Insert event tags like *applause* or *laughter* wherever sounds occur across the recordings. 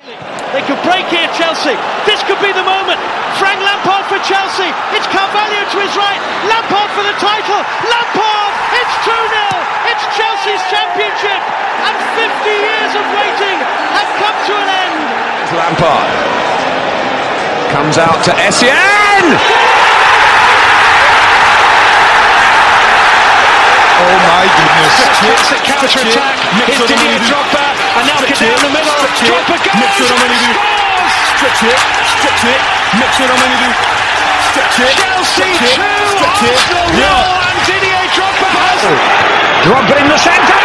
They could break here, Chelsea. This could be the moment. Frank Lampard for Chelsea. It's Carvalho to his right. Lampard for the title. Lampard! It's 2 0. It's Chelsea's championship. And 50 years of waiting have come to an end. It's Lampard. Comes out to Essien! Oh my goodness. Classic counter attack. Here's Didier Drogba. And now Cadell in the middle. Drogba goes. and scores! Stretch it, stretch it, mix it on do. Stretch it, Chelsea stretch 2, stretch it. Arsenal Yeah. 0, and Didier Drogba has oh. Drogba in the centre!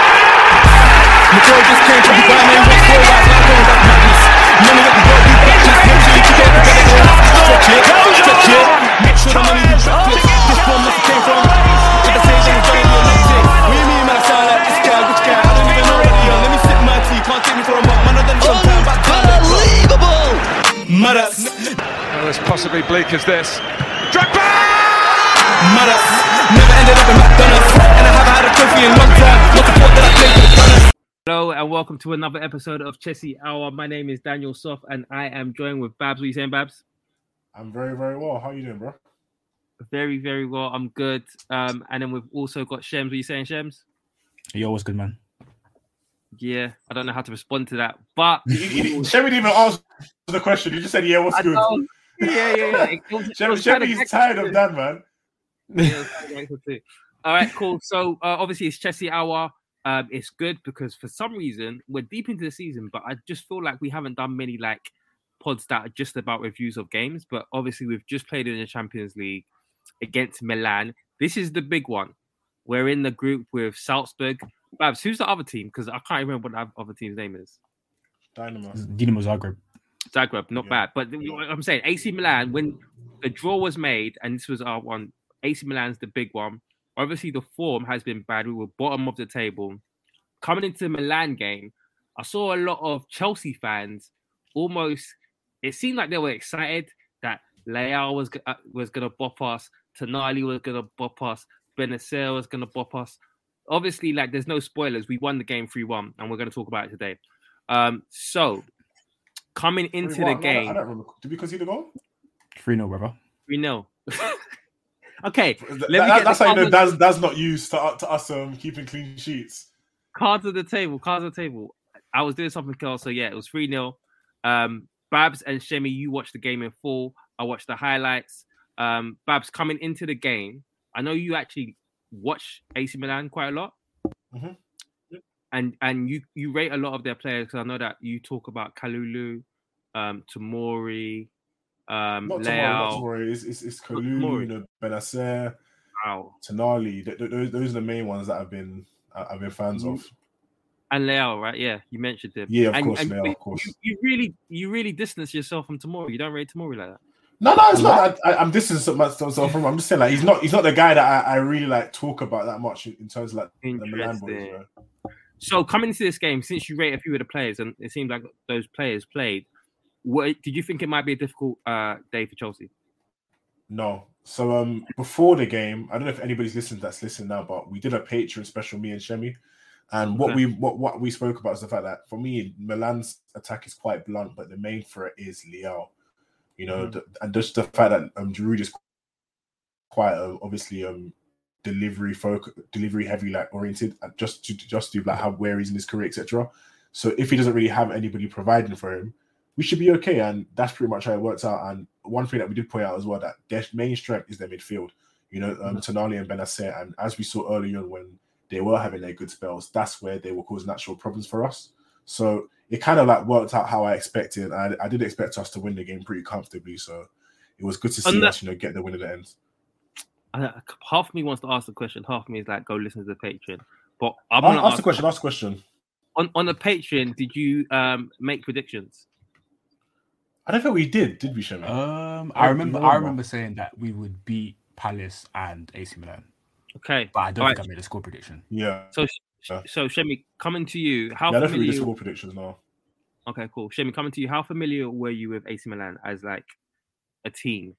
McCoy just came from Dubai, man. He went four rounds, now going back madness. Money with the ball, we back to him, so you can get the better goal. Stretch it, stretch it, make sure the money Well, as possibly bleak as this. Drogba! mad. Never ended up in McDonald's, and I haven't had a trophy in long time. Not the fault that I played for the Gunners. Hello and welcome to another episode of Chelsea Hour. My name is Daniel Soft and I am joined with Babs. What are you saying, Babs? I'm very, very well. How are you doing, bro? Very, very well. I'm good. Um, and then we've also got Shems. What are you saying, Shems? You're always good, man? Yeah, I don't know how to respond to that, but Shemi didn't even answer the question. He just said, "Yeah, what's I good?" know. Yeah, yeah, yeah. It *laughs* was- it Shemi, kinda Shemi's hectic tired of that, man. Yeah, it was kinda hectic too. All right, cool. So uh, obviously it's Chelsea Hour. Um, it's good because for some reason we're deep into the season, but I just feel like we haven't done many like pods that are just about reviews of games. But obviously we've just played in the Champions League against Milan. This is the big one. We're in the group with Salzburg. Babs, who's the other team? Because I can't remember what the other team's name is. Dynamo. Dinamo Zagreb. Zagreb, not Yeah. bad. But I'm saying AC Milan, when the draw was made, and this was our one, AC Milan's the big one. Obviously, the form has been bad. We were bottom of the table. Coming into the Milan game, I saw a lot of Chelsea fans almost. It seemed like they were excited that Leao was uh, was going to bop us, Tonali was going to bop us, Bennacer was going to bop us. Obviously, like there's no spoilers. We won the game three one, and we're going to talk about it today. Um, so coming into the what? I don't- game, don't remember. Did we concede the goal? 3 0, brother. we know. *laughs* okay, Th- let that- me get that's how you know that's that's not used to, to us um, keeping clean sheets. cards on the table. Cards on the table. I was doing something else, so yeah, it was three 0 Um, Babs and Shemi, you watched the game in full. I watched the highlights. Um, Babs coming into the game. I know you actually watch AC Milan quite a lot, Mhm. And and you you rate a lot of their players because I know that you talk about Kalulu, um, Tomori, um, Not tomorrow, not Leao. tomorrow. It's it's, it's Kalulu, you know, Bennacer, Wow. Th- those, those are the main ones that I've been I've been fans Mhm. of. And Leao, right? Yeah, you mentioned him. Yeah, of and, course, and Leao, you- of course. You, you really, you really distance yourself from Tomori. You don't rate Tomori like that. No, no, it's not. I, I, I'm distancing myself from. I'm just saying, like, he's not. He's not the guy that I, I really like talk about that much in terms of like the Milan boys. You know? So coming into this game, since you rate a few of the players, and it seems like those players played, what did you think it might be a difficult uh, day for Chelsea? No. So um before the game, I don't know if anybody's listened that's listening now, but we did a Patreon special, me and Shemi. And what Okay. we what, what we spoke about is the fact that for me, Milan's attack is quite blunt, but the main threat is Leao. You know, Mhm. the, and just the fact that um Giroud is quite uh, obviously um delivery focus, delivery heavy like oriented, just to just to like how where he's in his career, etc. So if he doesn't really have anybody providing for him, we should be okay. And that's pretty much how it works out. And one thing that we did point out as well that their main strength is their midfield. You know, um, Tonali and Bennacer, and as we saw earlier on when they were having their good spells, that's where they were causing actual problems for us. So it kind of like worked out how I expected. I, I did expect us to win the game pretty comfortably. So it was good to see that- us, you know, get the win at the end. I, half of me wants to ask the question, half of me is like, go listen to the Patreon. But I'm gonna ask the question. Ask the question. on on the Patreon. Did you um make predictions? I don't think we did, did we, Shemi? Um, I I remember. remember. I remember saying that we would beat Palace and AC Milan, Okay, but I don't Alright. think I made a score prediction. yeah. so Yeah. so Shemi, coming to you, how yeah I don't familiar? did score predictions now. Okay, cool. Shemi, coming to you, how familiar were you with AC Milan as like a team?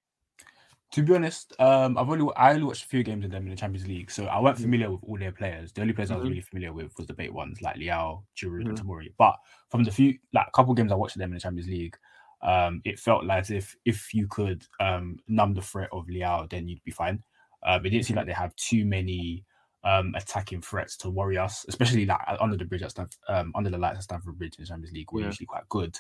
To be honest, um, I've only I only watched a few games of them in the Champions League, so I weren't familiar with all their players. The only players I was Mhm. really familiar with was the bait ones like Leao, Giroud, and Mhm. Tomori. But from the few like couple games I watched of them in the Champions League, um, it felt like as if if you could um numb the threat of Leao, then you'd be fine. Um, it didn't seem like they have too many um attacking threats to worry us, especially like under the bridge at Stamf- um under the lights at Stamford Bridge in the Champions League. We're Yeah. usually quite good.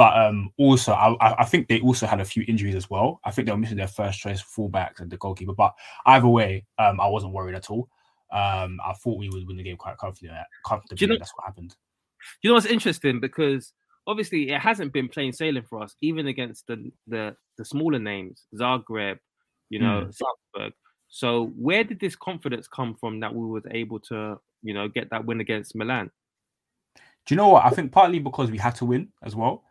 But um, also, I, I think they also had a few injuries as well. I think they were missing their first choice fullbacks and the goalkeeper. But either way, um, I wasn't worried at all. Um, I thought we would win the game quite comfortably. comfortably know- that's what happened. You know what's interesting because obviously it hasn't been plain sailing for us, even against the the, the smaller names, Zagreb, you know, Salzburg. So where did this confidence come from that we were able to, you know, get that win against Milan? Do you know what? I think partly because we had to win as well.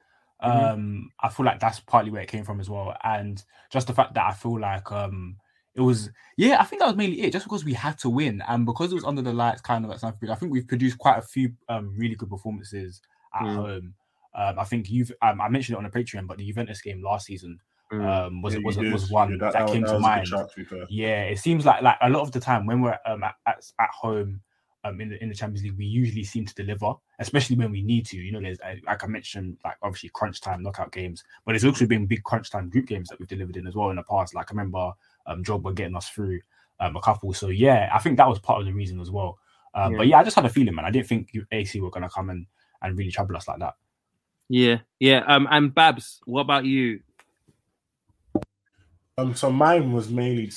Mhm. Um, I feel like that's partly where it came from as well, and just the fact that I feel like um, it was yeah, I think that was mainly it. Just because we had to win, and because it was under the lights, kind of at Bridge. I think we've produced quite a few um really good performances at Mm. home. Um, I think you've um, I mentioned it on the Patreon, but the Juventus game last season Mm. um was Yeah, was we was one Yeah, that, was- came to was a good mind. shout, to. Yeah, it seems like like a lot of the time when we're um at, at, at home um in the in the Champions League, we usually seem to deliver, especially when we need to. You know, there's uh, like I mentioned, like obviously crunch time knockout games, but there's also been big crunch time group games that we've delivered in as well in the past. Like I remember um Drogba getting us through um a couple. So yeah, I think that was part of the reason as well. Um, But yeah, I just had a feeling, man. I didn't think you- AC were gonna come and and really trouble us like that. Yeah, yeah. Um, and Babs, what about you? Um, so mine was mainly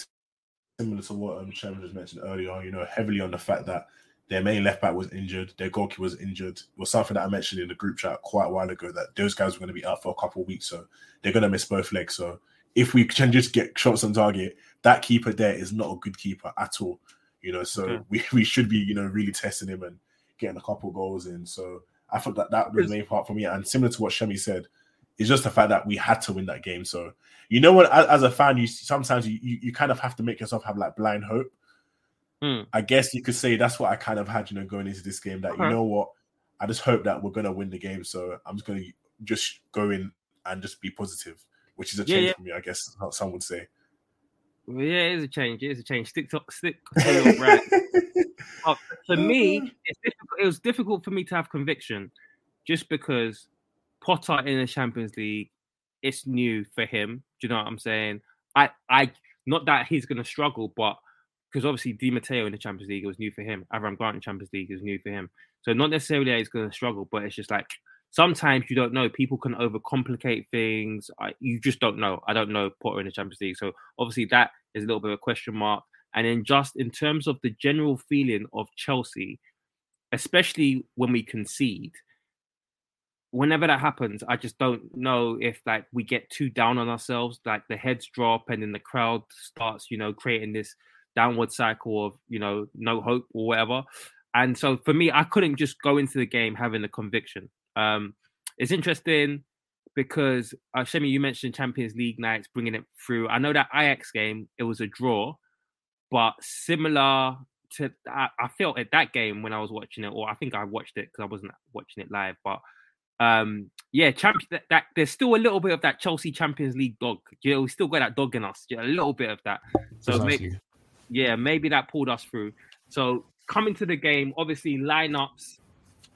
similar to what um Sherman just mentioned earlier. You know, heavily on the fact that their main left back was injured, their goalkeeper was injured. It was something that I mentioned in the group chat quite a while ago that those guys were going to be out for a couple of weeks, so they're going to miss both legs. So if we can just get shots on target, that keeper there is not a good keeper at all. You know, so Okay. we, we should be you know really testing him and getting a couple of goals in. So I thought that that was the main part for me. And similar to what Shemi said, it's just the fact that we had to win that game. So you know what? As, as a fan, you sometimes you, you you kind of have to make yourself have like blind hope. Hmm. I guess you could say that's what I kind of had, you know, going into this game. That you know what, I just hope that we're gonna win the game. So I'm just gonna just go in and just be positive, which is a change yeah. for me, I guess. How some would say. Well, yeah, it is a change. It is a change. Stick to stick to brand. *laughs* Oh, for me, it's difficult. It was difficult for me to have conviction, just because Potter in the Champions League, it's new for him. Do you know what I'm saying? I, I, not that he's going to struggle, but because obviously Di Matteo in the Champions League was new for him. Avram Grant in Champions League is new for him. So not necessarily that he's going to struggle, but it's just like sometimes you don't know. People can overcomplicate things. I, you just don't know. I don't know Potter in the Champions League, so obviously that is a little bit of a question mark. And then just in terms of the general feeling of Chelsea, especially when we concede, whenever that happens, I just don't know if like we get too down on ourselves, like the heads drop and then the crowd starts, you know, creating this downward cycle of, you know, no hope or whatever. And so for me, I couldn't just go into the game having the conviction. Um, it's interesting because uh, Shemi, you mentioned Champions League nights bringing it through. I know that Ajax game it was a draw, but similar to I, I felt at that game when I was watching it, or I think I watched it because I wasn't watching it live. But um, yeah, champ that, that there's still a little bit of that Chelsea Champions League dog. You know, we still got that dog in us. Yeah, a little bit of that. So maybe. Yeah, maybe that pulled us through. So coming to the game, obviously lineups,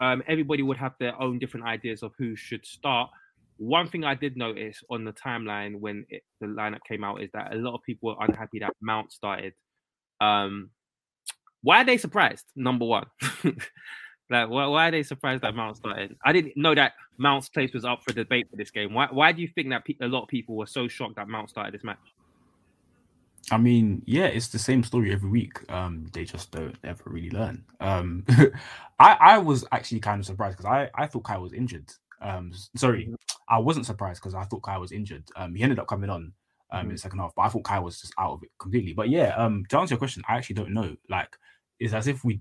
um, everybody would have their own different ideas of who should start. One thing I did notice on the timeline when it, the lineup came out is that a lot of people were unhappy that Mount started. Um, why are they surprised? Number one, *laughs* Like, why, why are they surprised that Mount started? I didn't know that Mount's place was up for debate for this game. Why, why do you think that pe- a lot of people were so shocked that Mount started this match? I mean, yeah, it's the same story every week. Um, they just don't ever really learn. Um, *laughs* I I was actually kind of surprised because I I thought Kai was injured. Um, sorry, I wasn't surprised because I thought Kai was injured. Um, he ended up coming on um in the second half, but I thought Kai was just out of it completely. But yeah, um, to answer your question, I actually don't know. Like, it's as if we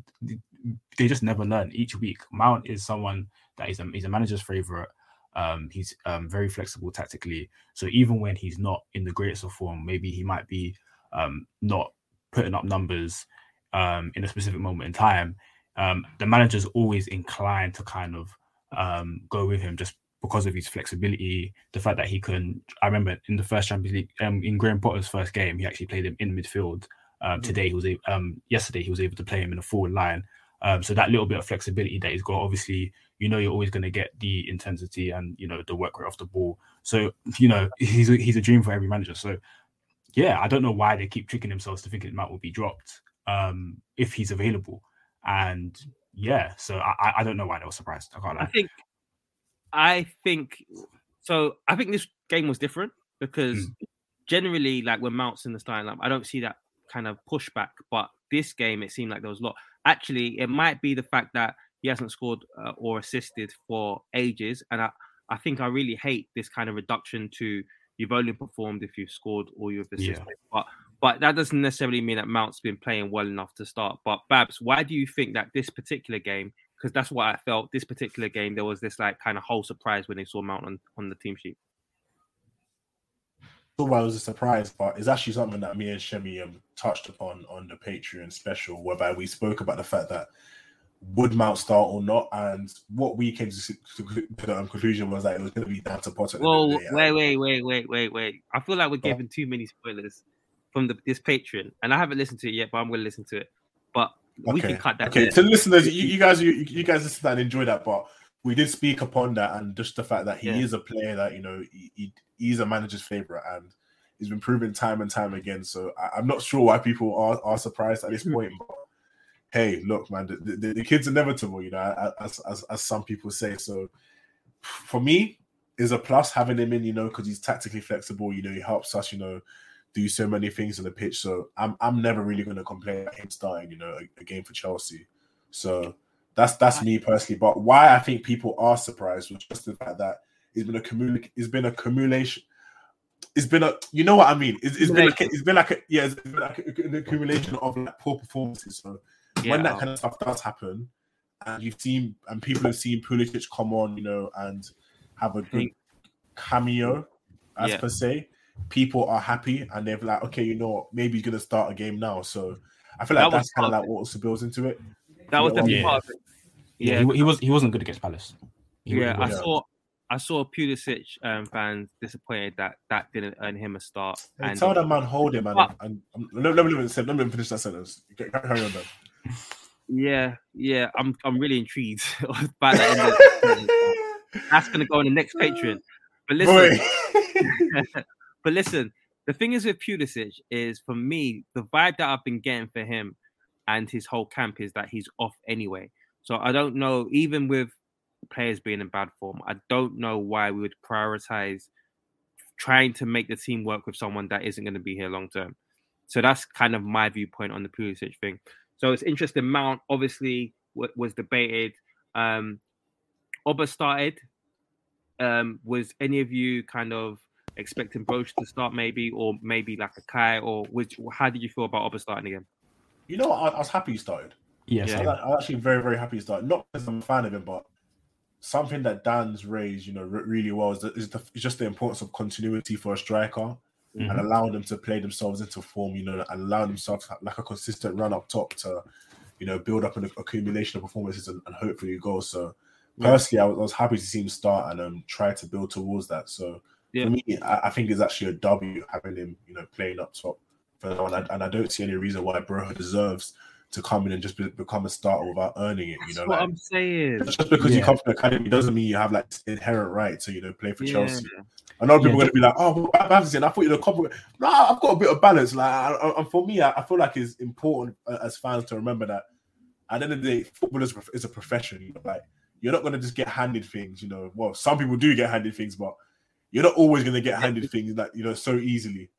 they just never learn each week. Mount is someone that is a he's a manager's favorite. Um, he's um very flexible tactically. So even when he's not in the greatest of form, maybe he might be um, not putting up numbers um, in a specific moment in time, um, the manager's always inclined to kind of um, go with him just because of his flexibility, the fact that he can. I remember in the first Champions League, um, in Graham Potter's first game, he actually played him in midfield. Um, today, he was um, yesterday he was able to play him in a forward line. Um, so that little bit of flexibility that he's got, obviously, you know, you're always going to get the intensity and you know the work rate off the ball. So you know, he's a, he's a dream for every manager. So yeah, I don't know why they keep tricking themselves to thinking Matt will be dropped um, if he's available. And yeah, so I, I- don't know why they were surprised. I can't I think, I think, so I think this game was different because generally, like when Mount's in the starting line, I don't see that kind of pushback. But this game, it seemed like there was a lot. Actually, it might be the fact that he hasn't scored uh, or assisted for ages, and I, I think I really hate this kind of reduction to you've only performed if you've scored or you've assisted. But but that doesn't necessarily mean that Mount's been playing well enough to start. But Babs, why do you think that this particular game? Because that's what I felt. This particular game, there was this like kind of whole surprise when they saw Mount on, on the team sheet. thought I was a surprise, but it's actually something that me and Shemi um, touched upon on the Patreon special, whereby we spoke about the fact that would Mount start or not, and what we came to, to, to the um, conclusion was that it was going to be down to Potter. at the end Whoa, of the day. wait, wait, wait, wait, wait, wait. I feel like we're giving too many spoilers from the, this Patreon, and I haven't listened to it yet, but I'm going to listen to it. But we can cut that. Okay, there. to listeners, you, you guys, you, you guys listen and enjoy that, but we did speak upon that and just the fact that he Yeah. is a player that you know he, he, he's a manager's favorite and he's been proven time and time again. So I, I'm not sure why people are, are surprised at this point. But hey, look, man, the, the, the kid's inevitable, you know, as, as as some people say. So for me, is a plus having him in, you know, because he's tactically flexible. You know, he helps us, you know, do so many things on the pitch. So I'm I'm never really going to complain about him starting, you know, a, a game for Chelsea. So that's that's me personally. But why I think people are surprised was just the fact that it's been a communi- it's been a accumulation. It's been a you know what I mean. It's, it's been like a, it's been like a yeah, it's been like a, an accumulation of like poor performances. So when that kind of stuff does happen, and you've seen and people have seen Pulisic come on, you know, and have a good cameo, as Yeah. per se, people are happy and they're like, okay, you know what, maybe he's gonna start a game now. So I feel like That that's kind of like what also builds into it. That was Yeah. definitely part of it. Yeah, Yeah, he, he was he wasn't good against Palace. He- he yeah. I saw, I saw Pulisic um, fans disappointed that that didn't earn him a start. Hey, and tell that man hold him, man. But- and, and, let, let me let me let me finish that sentence. Carry carry on, then. Yeah, yeah, I'm I'm really intrigued *laughs* by that. *laughs* That's gonna go on the next Patreon. But listen, *laughs* but listen, the thing is with Pulisic is for me, the vibe that I've been getting for him and his whole camp is that he's off anyway. So I don't know, even with players being in bad form, I don't know why we would prioritize trying to make the team work with someone that isn't going to be here long term. So that's kind of my viewpoint on the Pulisic thing. So it's interesting. Mount obviously w- was debated. Um, Oba started. Um, was any of you kind of expecting Broja to start maybe, or maybe like a Kai, or was how did you feel about Oba starting again? You know, what? I, I was happy he started. Yeah, Yeah. I, I was actually very, very happy he started. Not because I'm a fan of him, but something that Dan's raised, you know, re- really well is, the, is, the, is just the importance of continuity for a striker and allowing them to play themselves into form, you know, and allowing themselves like a consistent run up top to, you know, build up an accumulation of performances and, and hopefully goals. So personally, I was, I was happy to see him start and um, try to build towards that. So Yeah. for me, I, I think it's actually a W having him, you know, playing up top for now. And I, and I don't see any reason why Broja deserves to come in and just be, become a starter without earning it. You That's know, what like, I'm saying. just because you come from the academy doesn't mean you have like inherent right to you know play for Yeah. Chelsea. I know people Yeah, are going to be like, "Oh, well, I have I thought you know, compliment." No, I've got a bit of balance. Like, I, I, and for me, I, I feel like it's important uh, as fans to remember that at the end of the day, football is, is a profession. You know, like you're not gonna just get handed things. You know, well, some people do get handed things, but you're not always gonna get handed things that you know so easily.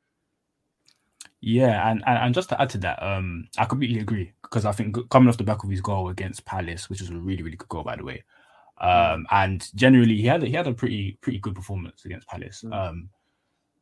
Yeah, and, and and just to add to that, um, I completely agree because I think coming off the back of his goal against Palace, which was a really really good goal by the way, um, and generally he had he had a pretty pretty good performance against Palace. Um,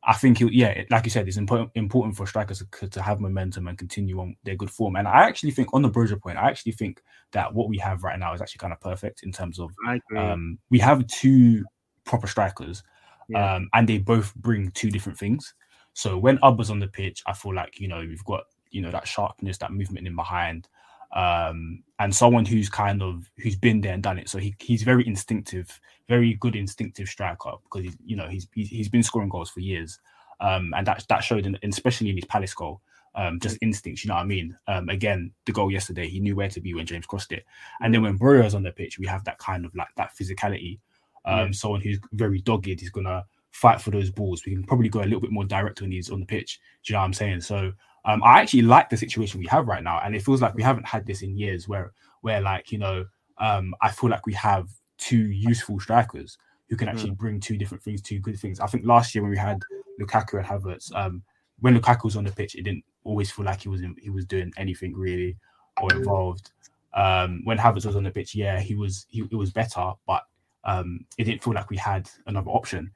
I think he, yeah, like you said, it's important important for strikers to, to have momentum and continue on their good form. And I actually think on the Broja point, I actually think that what we have right now is actually kind of perfect in terms of um, we have two proper strikers, Yeah. um, and they both bring two different things. So when Oba's on the pitch, I feel like you know we've got you know that sharpness, that movement in behind, um, and someone who's kind of who's been there and done it. So he, he's very instinctive, very good instinctive striker because he's you know he's he's, he's been scoring goals for years, um, and that that showed in, especially in his Palace goal. Um, just instincts, you know what I mean? Um, again, the goal yesterday, he knew where to be when James crossed it. And then when Broja's on the pitch, we have that kind of like that physicality. Um, Yeah. someone who's very dogged, he's gonna fight for those balls. We can probably go a little bit more direct when he's on the pitch. Do you know what I'm saying? So um, I actually like the situation we have right now, and it feels like we haven't had this in years, where where like you know, um, I feel like we have two useful strikers who can actually bring two different things, two good things. I think last year when we had Lukaku and Havertz, um, when Lukaku was on the pitch, it didn't always feel like he was in, he was doing anything really or involved. Um, when Havertz was on the pitch, yeah, he was he it was better, but um, it didn't feel like we had another option.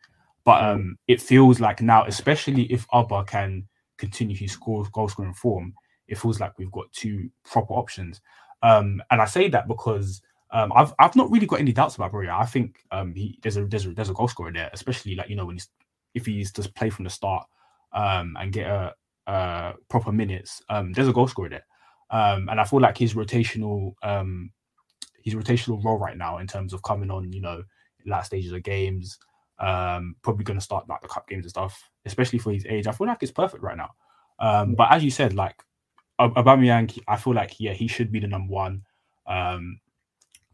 But um, it feels like now, especially if Oba can continue his score goal scoring form, it feels like we've got two proper options. Um, and I say that because um, I've I've not really got any doubts about Broja. I think um, he there's a there's a there's a goal scorer there, especially like you know when he's if he's just play from the start um, and get a, a proper minutes. Um, there's a goal scorer there, and I feel like his rotational his rotational role right now in terms of coming on, you know, last stages of games, um, probably going to start like the cup games and stuff, especially for his age. I feel like it's perfect right now. Um, but as you said, like Aubameyang, I feel like yeah, he should be the number one. Um,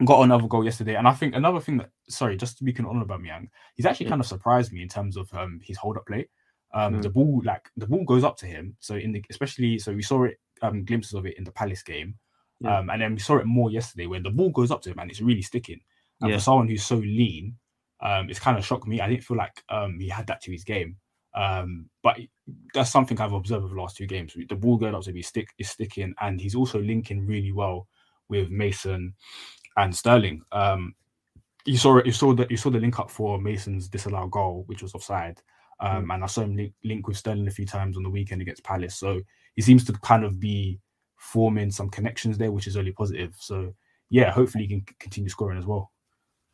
got another goal yesterday, and I think another thing that sorry, just speaking on Aubameyang, he's actually kind of surprised me in terms of um, his hold up play. Um, Mm. The ball, like the ball, goes up to him. So in the especially, so we saw it um, glimpses of it in the Palace game, Yeah. um, and then we saw it more yesterday when the ball goes up to him and it's really sticking. And Yeah. for someone who's so lean, um, it's kind of shocked me. I didn't feel like um, he had that to his game. Um, but that's something I've observed over the last two games. The ball going up to be stick is sticking, and he's also linking really well with Mason and Sterling. Um, you saw it. You saw that. You saw the link up for Mason's disallowed goal, which was offside. Um, And I saw him link, link with Sterling a few times on the weekend against Palace. So he seems to kind of be forming some connections there, which is really positive. So yeah, hopefully he can continue scoring as well.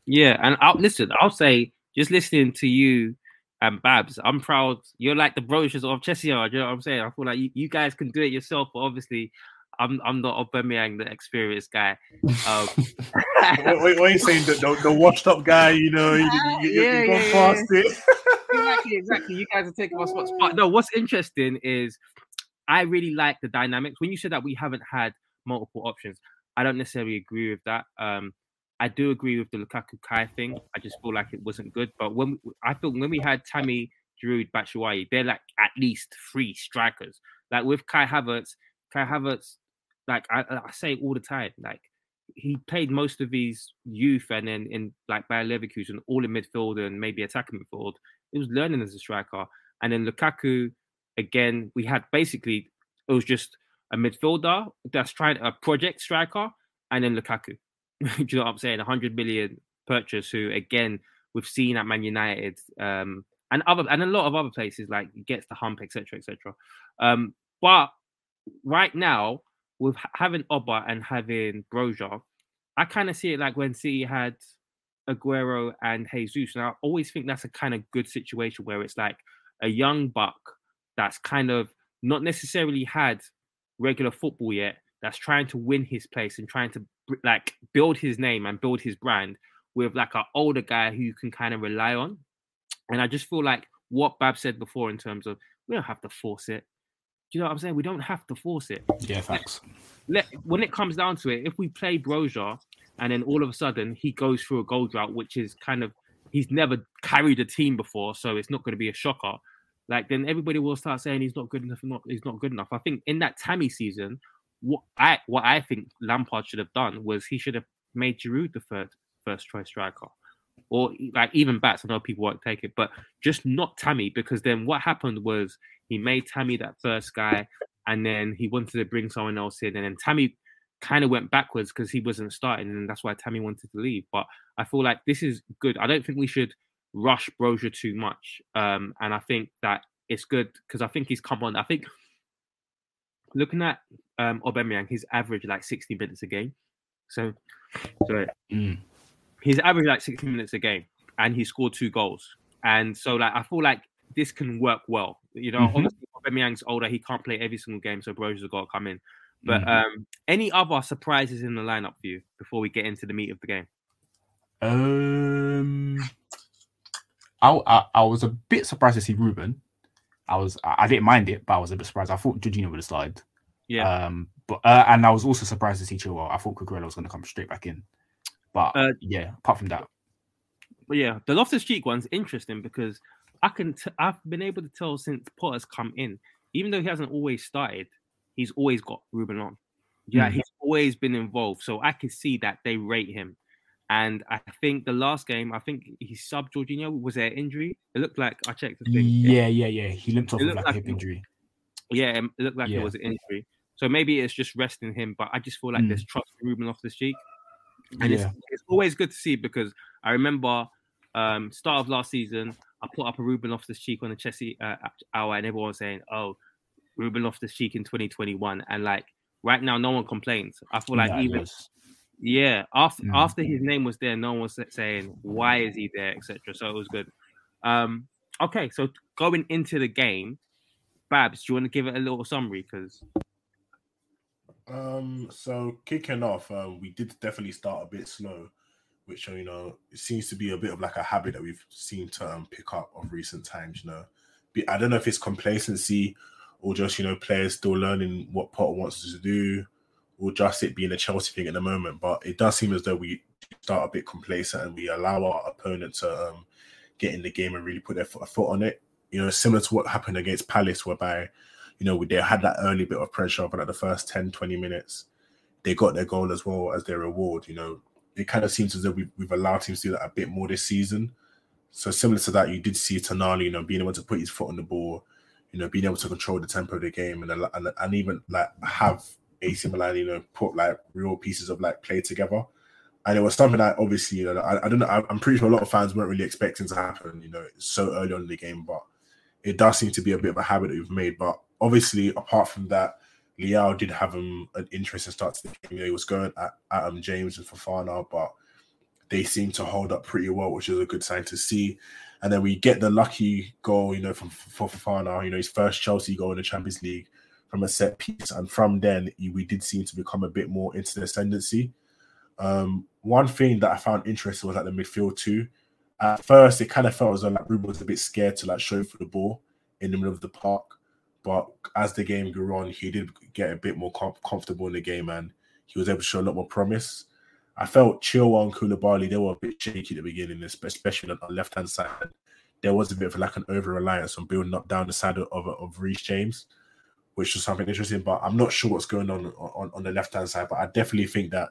Yeah, and I'll listen. I'll say, just listening to you and Babs, I'm proud. You're like the brochures of Chelsea are. You know what I'm saying? I feel like you, you guys can do it yourself, but obviously, I'm I'm not Aubameyang, the experienced guy. Um, what, what, what are you saying? The, the, the washed up guy, you know, you, you, you, Yeah, you gone yeah, yeah, past it. *laughs* exactly, exactly. You guys are taking my spots. But no, what's interesting is I really like the dynamics. When you said that we haven't had multiple options, I don't necessarily agree with that. Um, I do agree with the Lukaku Kai thing. I just feel like it wasn't good. But when I feel when we had Tammy, Giroud, Batshuayi, they're like at least three strikers. Like with Kai Havertz, Kai Havertz, like I, I say all the time, like he played most of his youth and then in like Bayer Leverkusen, all in midfield and maybe attacking midfield. He was learning as a striker. And then Lukaku, again, we had basically it was just a midfielder that's trying a project striker, and then Lukaku. *laughs* Do you know what I'm saying? A hundred million purchase, who again we've seen at Man United, um, and other and a lot of other places like gets the hump, etc., etc. Um, but right now, with having Oba and having Broja, I kind of see it like when City had Aguero and Jesus, and I always think that's a kind of good situation where it's like a young buck that's kind of not necessarily had regular football yet, that's trying to win his place and trying to like build his name and build his brand with like an older guy who you can kind of rely on. And I just feel like what Bab said before in terms of we don't have to force it. Do you know what I'm saying? We don't have to force it. Yeah, thanks. Let, when it comes down to it, if we play Broja and then all of a sudden he goes through a goal drought, which is kind of he's never carried a team before, so it's not going to be a shocker. Like then everybody will start saying he's not good enough. Not he's not good enough. I think in that Tammy season, what I what I think Lampard should have done was he should have made Giroud the third first choice striker, or like even bats. I know people won't take it, but just not Tammy because then what happened was he made Tammy that first guy, and then he wanted to bring someone else in, and then Tammy kind of went backwards because he wasn't starting, and that's why Tammy wanted to leave. But I feel like this is good. I don't think we should rush Broja too much, um, and I think that it's good because I think he's come on. I think looking at um, Aubameyang, he's average like 60 minutes a game. So, so Mm. he's average like 60 minutes a game, and he scored two goals. And so, like, I feel like this can work well. You know, Mhm. obviously Aubameyang's older; he can't play every single game, so Broja's got to come in. But Mhm. um, any other surprises in the lineup for you before we get into the meat of the game? Um, I, I I was a bit surprised to see Ruben. I was I, I didn't mind it, but I was a bit surprised. I thought Jorginho would have started. Yeah, Um, but uh, and I was also surprised to see Chilwell. I thought Cucurella was going to come straight back in. But Uh, yeah, apart from that, but yeah, the Loftus Cheek one's interesting because I can t- I've been able to tell since Potter's come in, even though he hasn't always started, he's always got Ruben on. Yeah, Mm. he's always been involved, so I can see that they rate him. And I think the last game, I think he subbed Jorginho. Was there injury? It looked like I checked the thing. yeah, yeah, yeah, he limped off It with like a like hip injury. Yeah, it looked like Yeah. it was an injury. So maybe it's just resting him, but I just feel like Mm. there's trust in Ruben Loftus Cheek. And it's, Yeah. it's always good to see because I remember um start of last season, I put up a Ruben Loftus Cheek on the Chelsea uh, hour, and everyone was saying, "Oh, Ruben Loftus Cheek in 2021," and like right now, no one complains. I feel like it even yeah, after Mm. after his name was there, no one was saying why is he there, etc. So it was good. Um, okay, so going into the game, Babs, do you want to give it a little summary? Because Um, so kicking off, um, we did definitely start a bit slow, which you know it seems to be a bit of like a habit that we've seen to um, pick up of recent times. You know, I don't know if it's complacency or just you know players still learning what Potter wants to do, or just it being a Chelsea thing at the moment. But it does seem as though we start a bit complacent and we allow our opponent to um, get in the game and really put their foot on it. You know, similar to what happened against Palace, whereby you know, they had that early bit of pressure, but at the first 10, 20 minutes, they got their goal as well as their reward. You know, it kind of seems as though we've, we've allowed teams to do that a bit more this season. So similar to that, you did see Tonali, you know, being able to put his foot on the ball, you know, being able to control the tempo of the game and and, and even like have AC Milan, you know, put like real pieces of like play together. And it was something that obviously, you know, I, I don't know, I'm pretty sure a lot of fans weren't really expecting to happen, you know, so early on in the game, but it does seem to be a bit of a habit that we've made. But obviously, apart from that, Leao did have um, an interesting start to the game. He was going at, James and Fofana, but they seem to hold up pretty well, which is a good sign to see. And then we get the lucky goal, you know, from for Fofana, you know, his first Chelsea goal in the Champions League from a set piece. And from then, we did seem to become a bit more into the ascendancy. Um, one thing that I found interesting was at the midfield too. At first, it kind of felt as though like Ruben was a bit scared to like show for the ball in the middle of the park. But as the game grew on, he did get a bit more com- comfortable in the game and he was able to show a lot more promise. I felt Chilwell and Koulibaly, they were a bit shaky at the beginning, especially on the left hand side. There was a bit of like an over reliance on building up down the side of, of, of Reece James, which was something interesting. But I'm not sure what's going on on, on the left hand side. But I definitely think that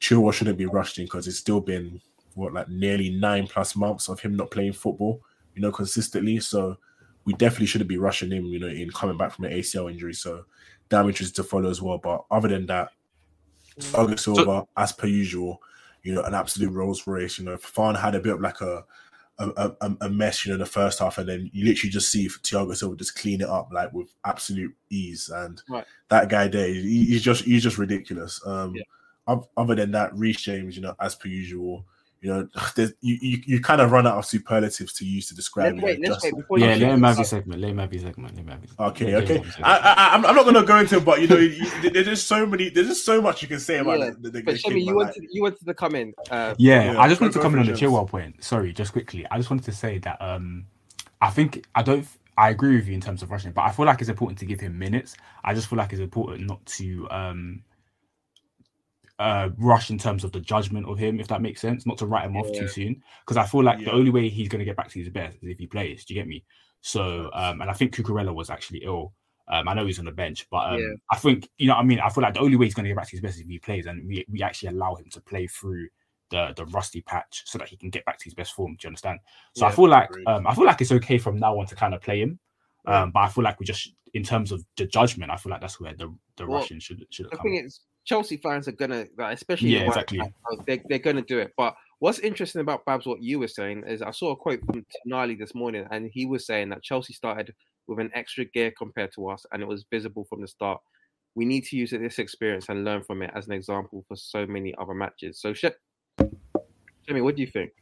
Chilwell shouldn't be rushed in because it's still been what like nearly nine plus months of him not playing football, you know, consistently. So we definitely shouldn't be rushing him, you know, in coming back from an ACL injury. So damage is to follow as well. But other than that, Thiago Silva, as per usual, you know, an absolute Rolls Royce. You know, Fofana had a bit of like a a, a a mess, you know, the first half, and then you literally just see Thiago Silva just clean it up like with absolute ease. And Right. that guy there, he, he's just he's just ridiculous. Um, Yeah. other than that, Reece James, you know, as per usual, you know, *laughs* there's, you, you you kind of run out of superlatives to use to describe Let's him. wait, let's Just- wait Yeah, let him have his segment. Let him have his segment. Let him have his Okay, let- let okay. him have his I, segment. I, I'm, I'm not going to go into it, but you know, you, there's just so many, there's just so much you can say about Yeah, the, the, the But kid, Shemi, you but, like, wanted you wanted to come in. Uh, Yeah, Yeah, I just wanted to go comment on for the it, James. Chilwell point. Sorry, just quickly. I just wanted to say that um, I think I don't. I agree with you in terms of rushing, but I feel like it's important to give him minutes. I just feel like it's important not to um, uh, rush in terms of the judgment of him, if that makes sense. Not to write him off Yeah. too soon, because I feel like Yeah. the only way he's going to get back to his best is if he plays. Do you get me? So, um, and I think Cucurella was actually ill Um, I know he's on the bench, but um. I think you know. what I mean, I feel like the only way he's going to get back to his best is if he plays, and we, we actually allow him to play through the the rusty patch so that he can get back to his best form. Do you understand? So I feel like um, I feel like it's okay from now on to kind of play him. Um, but I feel like we just in terms of the judgment, I feel like that's where the the Well, Russian should should The come. thing is, Chelsea fans are gonna, like, especially Yeah, the exactly. that- oh, They're, they're gonna do it. But what's interesting about Babs, what you were saying is, I saw a quote from Tonali this morning, and he was saying that Chelsea started with an extra gear compared to us, and it was visible from the start. We need to use this experience and learn from it as an example for so many other matches. So, Shep, Jimmy, what do you think?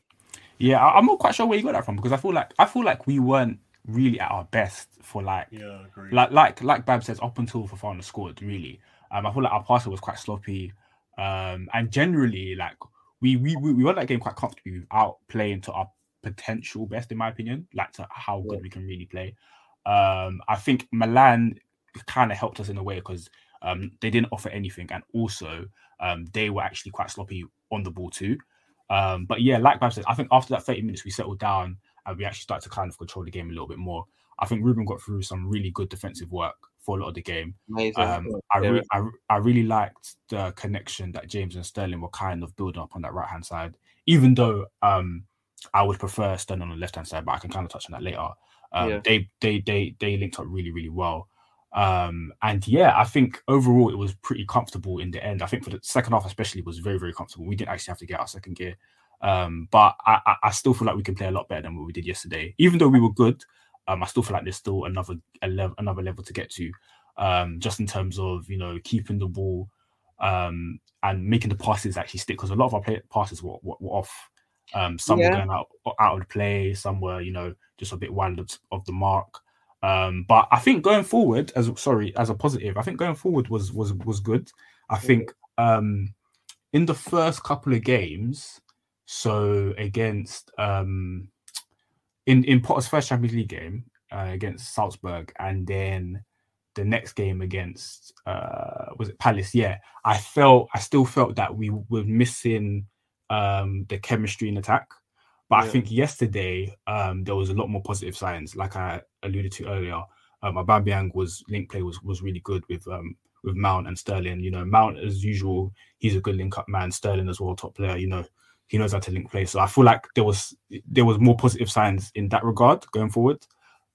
Yeah, I- I'm not quite sure where you got that from because I feel like I feel like we weren't really at our best for like Yeah, agreed. like like like Bab says up until Fofana scored really. Um, I feel like our passing was quite sloppy, um, and generally like we we we, won that game quite comfortably without playing to our potential best in my opinion, like to how good we can really play. Um, I think Milan kind of helped us in a way because um, they didn't offer anything, and also um, they were actually quite sloppy on the ball too. Um, but yeah, like Bab said, I think after that 30 minutes we settled down and we actually started to kind of control the game a little bit more. I think Ruben got through some really good defensive work for a lot of the game. Um, I, re- I, re- I really liked the connection that James and Sterling were kind of building up on that right hand side, even though um, I would prefer Sterling on the left hand side, but I can kind of touch on that later. Um, Yeah. They they they they linked up really really well. Um, and yeah, I think overall it was pretty comfortable in the end. I think for the second half, especially, was very very comfortable. We didn't actually have to get our second gear, um, but I, I, I still feel like we can play a lot better than what we did yesterday. Even though we were good, um, I still feel like there's still another a level, another level to get to, um, just in terms of you know keeping the ball um, and making the passes actually stick. Because a lot of our play, passes were, were, were off. Um, some Yeah. were going out out of play. Some were you know just a bit wide of, of the mark. Um, but I think going forward, as sorry, as a positive, I think going forward was was was good. I think um, in the first couple of games, so against um, in in Potter's first Champions League game uh, against Salzburg, and then the next game against uh, was it Palace? Yeah, I felt I still felt that we were missing um, the chemistry in attack. But I think yesterday um, there was a lot more positive signs, like I alluded to earlier. Um, Aubameyang was link play was was really good with um, with Mount and Sterling. You know, Mount as usual, he's a good link up man. Sterling as well, top player. You know, he knows how to link play. So I feel like there was there was more positive signs in that regard going forward.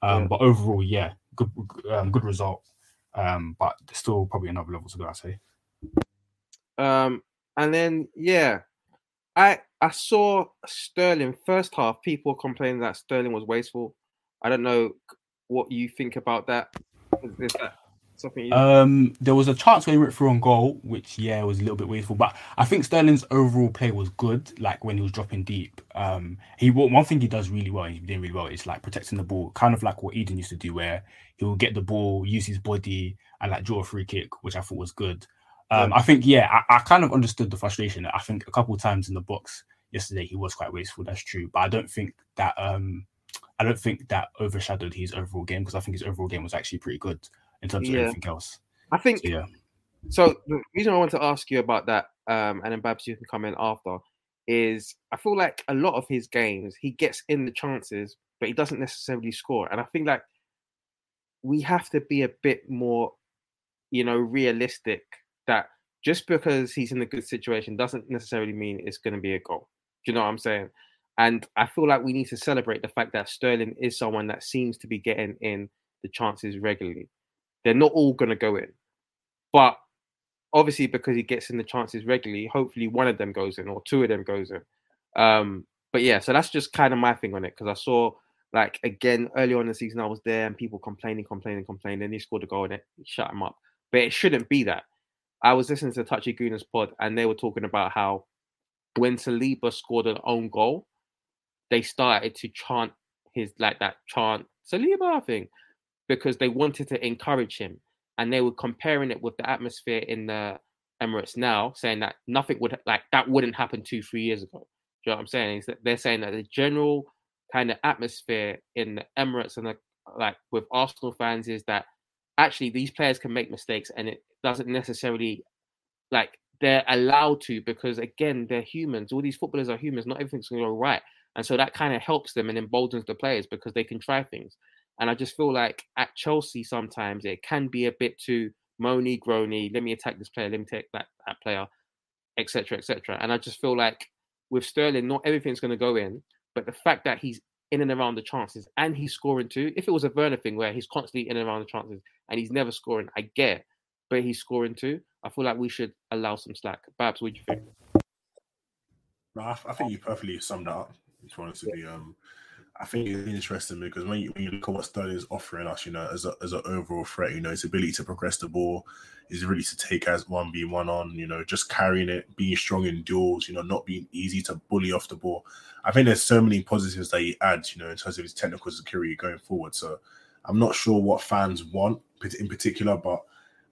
Um, Yeah. But overall, yeah, good um, good result. Um, but there's still probably another level to go. I say. Um, and then yeah, I I saw Sterling first half. People complaining that Sterling was wasteful. I don't know what you think about that. Is, that? Um, there was a chance where he went through on goal, which yeah was a little bit wasteful. But I think Sterling's overall play was good. Like when he was dropping deep, um, he one thing he does really well. He's doing really well. Is like protecting the ball, kind of like what Eden used to do, where he will get the ball, use his body, and like draw a free kick, which I thought was good. Um, I think yeah, I, I kind of understood the frustration. I think a couple of times in the box yesterday he was quite wasteful. That's true, but I don't think that um, I don't think that overshadowed his overall game because I think his overall game was actually pretty good in terms of Yeah. everything else. I think So, yeah. So the reason I want to ask you about that, um, and then Babs, you can come in after, is I feel like a lot of his games he gets in the chances, but he doesn't necessarily score. And I think like we have to be a bit more, you know, realistic that just because he's in a good situation doesn't necessarily mean it's going to be a goal. Do you know what I'm saying? And I feel like we need to celebrate the fact that Sterling is someone that seems to be getting in the chances regularly. They're not all going to go in, but obviously because he gets in the chances regularly, hopefully one of them goes in or two of them goes in. Um, but yeah, so that's just kind of my thing on it because I saw like again early on in the season I was there and people complaining, complaining, complaining. Then he scored a goal and it shut him up. But it shouldn't be that. I was listening to Touchy Gooners pod and they were talking about how when Saliba scored an own goal, they started to chant his like that chant Saliba thing because they wanted to encourage him and they were comparing it with the atmosphere in the Emirates now, saying that nothing would like that wouldn't happen two, three years ago. Do you know what I'm saying? Is that they're saying that the general kind of atmosphere in the Emirates and the, like with Arsenal fans is that actually these players can make mistakes and it doesn't necessarily like they're allowed to because again they're humans. All these footballers are humans. Not everything's going to go right, and so that kind of helps them and emboldens the players because they can try things. And I just feel like at Chelsea sometimes it can be a bit too moany, groany. Let me attack this player. Let me take that that player, etc., etc. And I just feel like with Sterling, not everything's going to go in, but the fact that he's in and around the chances and he's scoring too. If it was a Werner thing where he's constantly in and around the chances and he's never scoring, I get, but he's scoring too. I feel like we should allow some slack. Babs, what do you think? No, I, I think you perfectly summed that up. To be honest with you, um, I think it's interesting because when you, when you look at what Sterling is offering us, you know, as a, as an overall threat, you know, his ability to progress the ball, his ability to take as one v one on, you know, just carrying it, being strong in duels, you know, not being easy to bully off the ball. I think there's so many positives that he adds, you know, in terms of his technical security going forward. So I'm not sure what fans want in particular, but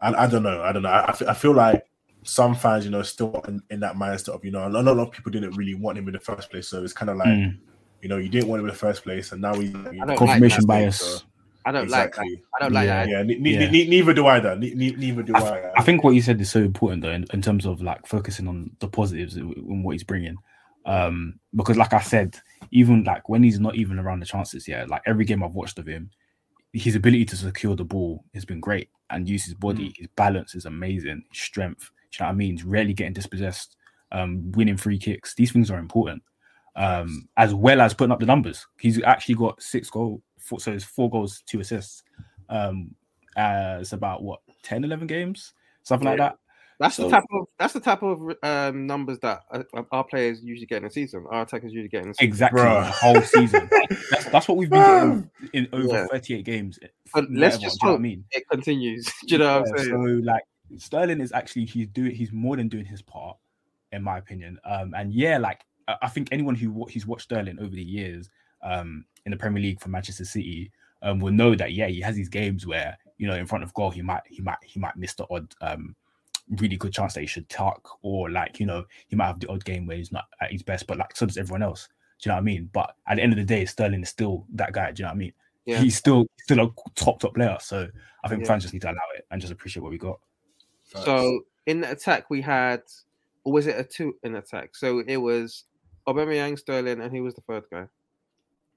I, I don't know. I don't know. I, I feel like some fans, you know, still in, in that mindset of, you know, a lot of people didn't really want him in the first place. So it's kind of like, Mm. You know, you didn't want him in the first place, and now we you know, Confirmation so- bias. I don't like that. I don't like Yeah. that. Yeah, ne- ne- Yeah. ne- neither do I. Though. Ne- ne- neither do I, I. th- I think what you said is so important though, in, in terms of like focusing on the positives and what he's bringing. Um, because like I said, even like when he's not even around the chances, yeah, like every game I've watched of him, his ability to secure the ball has been great and use his body, his balance is amazing, his strength. Do you know what I mean? He's rarely getting dispossessed, um, winning free kicks. These things are important. Um, as well as putting up the numbers. He's actually got six goals, four, so it's four goals, two assists. Um, uh, it's about what 10, 11 games, something like that. That's So- the type of that's the type of um, numbers that uh, our players usually get in a season. Our attackers usually get in a season. Exactly, Bruh. the whole season. *laughs* that's, that's what we've been getting in over Yeah. 38 games. But let's whatever, just do you I mean? it continues. *laughs* Do you know what I'm saying? So like Sterling is actually he's doing he's more than doing his part, in my opinion. Um, and yeah, like I, I think anyone who who's watched Sterling over the years, um, in the Premier League for Manchester City, um, will know that yeah, he has these games where you know in front of goal he might he might he might miss the odd um really good chance that he should tuck, or like you know he might have the odd game where he's not at his best, but like so does everyone else. Do you know what I mean? But at the end of the day, Sterling is still that guy. Do you know what I mean? Yeah. He's still still a top top player. So I think Yeah. fans just need to allow it and just appreciate what we got. So in the attack we had, or was it a two in attack? So it was Aubameyang, Sterling, and who was the third guy?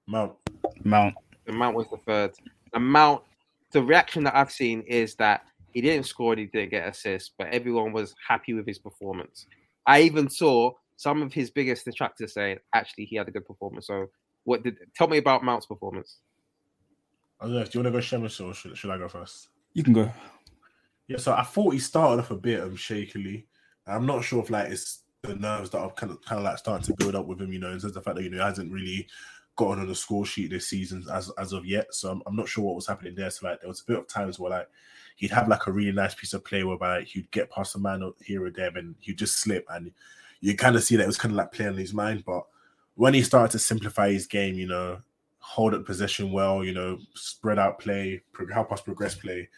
Mount. Mount. The Mount was the third. The Mount. The reaction that I've seen is that he didn't score and he didn't get assists, but everyone was happy with his performance. I even saw some of his biggest detractors saying, actually, he had a good performance. So, what did tell me about Mount's performance? I don't know. Do you want to go Shemus or should, should I go first? You can go. Yeah, so I thought he started off a bit um, shakily. I'm not sure if like it's the nerves that are kind of kind of like starting to build up with him. You know, in terms of the fact that you know he hasn't really gotten on the score sheet this season as as of yet. So I'm, I'm not sure what was happening there. So like there was a bit of times where like he'd have like a really nice piece of play whereby like, he'd get past a man or here or there and he'd just slip and you kind of see that it was kind of like playing on his mind. But when he started to simplify his game, you know, hold up possession well, you know, spread out play, help us progress play,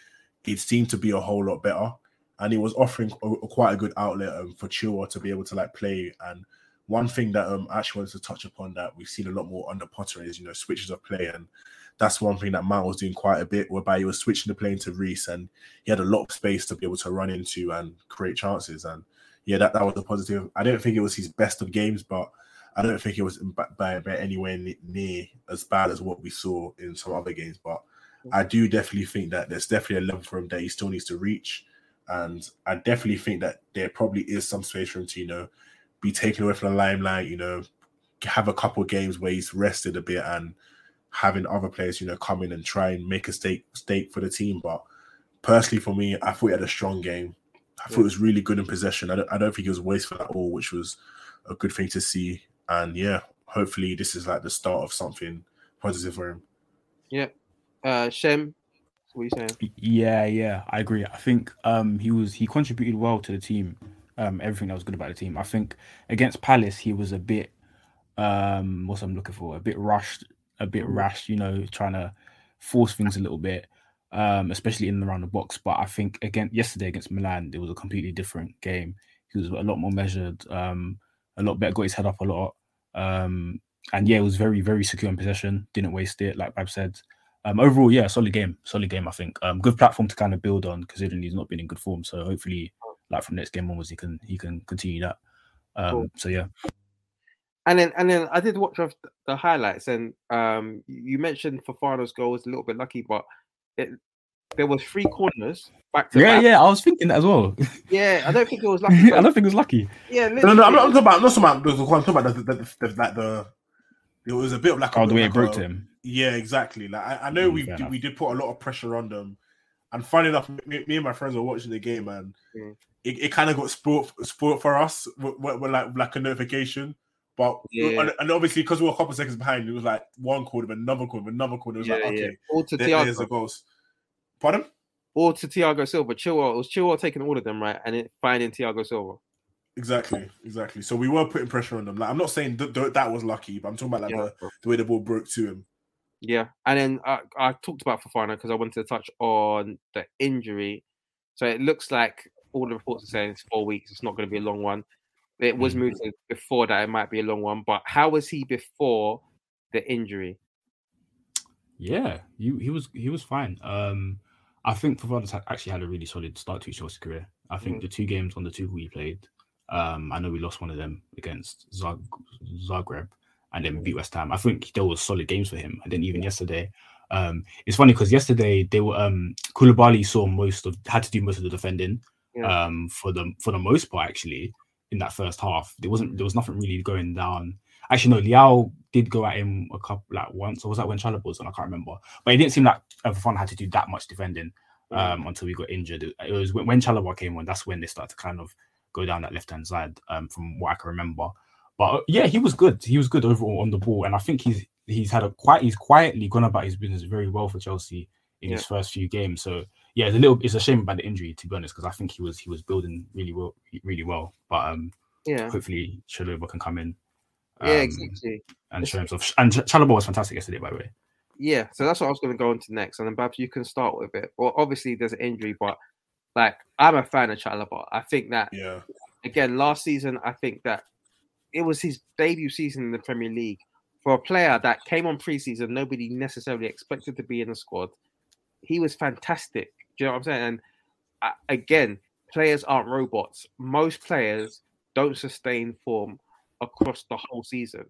it seemed to be a whole lot better. And he was offering a, a quite a good outlet um, for Chilwell to be able to like play. And one thing that um, I actually wanted to touch upon that we've seen a lot more under Potter is, you know, switches of play. And that's one thing that Mount was doing quite a bit, whereby he was switching the play into Reese and he had a lot of space to be able to run into and create chances. And yeah, that, that was a positive. I don't think it was his best of games, but I don't think it was by, by anywhere near as bad as what we saw in some other games. But I do definitely think that there's definitely a level for him that he still needs to reach. And I definitely think that there probably is some space for him to, you know, be taken away from the limelight, you know, have a couple of games where he's rested a bit and having other players, you know, come in and try and make a stake stake for the team. But personally, for me, I thought he had a strong game. I thought it was really good in possession. I don't, I don't think he was wasteful at all, which was a good thing to see. And yeah, hopefully this is like the start of something positive for him. Yeah. Uh, Shem, what you saying? Yeah, yeah, I agree. I think um he was he contributed well to the team. Um, everything that was good about the team. I think against Palace he was a bit um what's I'm looking for, a bit rushed, a bit rash, you know, trying to force things a little bit, um, especially in and around the box. But I think again yesterday against Milan, it was a completely different game. He was a lot more measured, um, a lot better, got his head up a lot. Um, and yeah, it was very, very secure in possession, didn't waste it, like Bab said. Um, overall, yeah, solid game, solid game. I think um, good platform to kind of build on, considering he's not been in good form. So hopefully, like from next game onwards, he can he can continue that. Um, Cool. So yeah, And then and then I did watch off the highlights, and um, you mentioned Fofana's goal was a little bit lucky, but it, there was three corners back to Yeah, back. yeah, I was thinking that as well. yeah. I don't think it was *laughs* lucky. I don't think it was lucky. yeah, No, no, I'm not, I'm talking about. I'm not talking about. the- I'm talking about the, the, the, the, like the. It was a bit of like a, Oh, the way like it broke a- to him. Yeah, exactly. Like I, I know Mm, we did, we did put a lot of pressure on them, and funny enough, me, me and my friends were watching the game, and Mm. it, it kind of got spoiled spoiled for us with, with, with like like a notification. But Yeah. and, and obviously because we were a couple seconds behind, it was like one quarter, another quarter, another quarter. It was Yeah, like yeah. okay, All to there- there's the Thiago. goals. Pardon? Or to Thiago Silva. Chilwell. It was Chilwell taking all of them, right? And it finding Thiago Silva. Exactly, exactly. So we were putting pressure on them. Like I'm not saying th- th- that was lucky, but I'm talking about like Yeah. the, the way the ball broke to him. Yeah, and then I, I talked about Fofana because I wanted to touch on the injury. So it looks like all the reports are saying it's four weeks. It's not going to be a long one. It was Mm. moved before that it might be a long one. But how was he before the injury? Yeah, he he was he was fine. Um, I think Fofana's ha- actually had a really solid start to his Chelsea career. I think Mm. the two games on the two he played, um, I know we lost one of them against Zag- Zagreb and then beat West Ham. I think there was solid games for him. And then even yesterday, um, it's funny because yesterday they were um Koulibaly saw most of had to do most of the defending, Yeah. um, for the for the most part actually in that first half. There wasn't there was nothing really going down. Actually, no, Leao did go at him a couple like once, or was that when Chalobah was on? I can't remember. But it didn't seem like Fofana had to do that much defending um, until we got injured. It it was when, when Chalobah came on, that's when they started to kind of go down that left hand side, um, from what I can remember. But uh, yeah, he was good. He was good overall on the ball, and I think he's he's had a quite he's quietly gone about his business very well for Chelsea in his first few games. So yeah, it's a little it's a shame about the injury to be honest, because I think he was he was building really well really well. But um, Yeah, hopefully Chalobah can come in. yeah, um, exactly. And show himself. And Ch- Chalobah was fantastic yesterday, by the way. Yeah, so that's what I was going to go on to next, and then Babs, you can start with it. Well, obviously there's an injury, but like I'm a fan of Chalobah. I think that Yeah, again last season, I think that it was his debut season in the Premier League for a player that came on preseason. Nobody necessarily expected to be in the squad. He was fantastic. Do you know what I'm saying? And uh, again, players aren't robots. Most players don't sustain form across the whole season.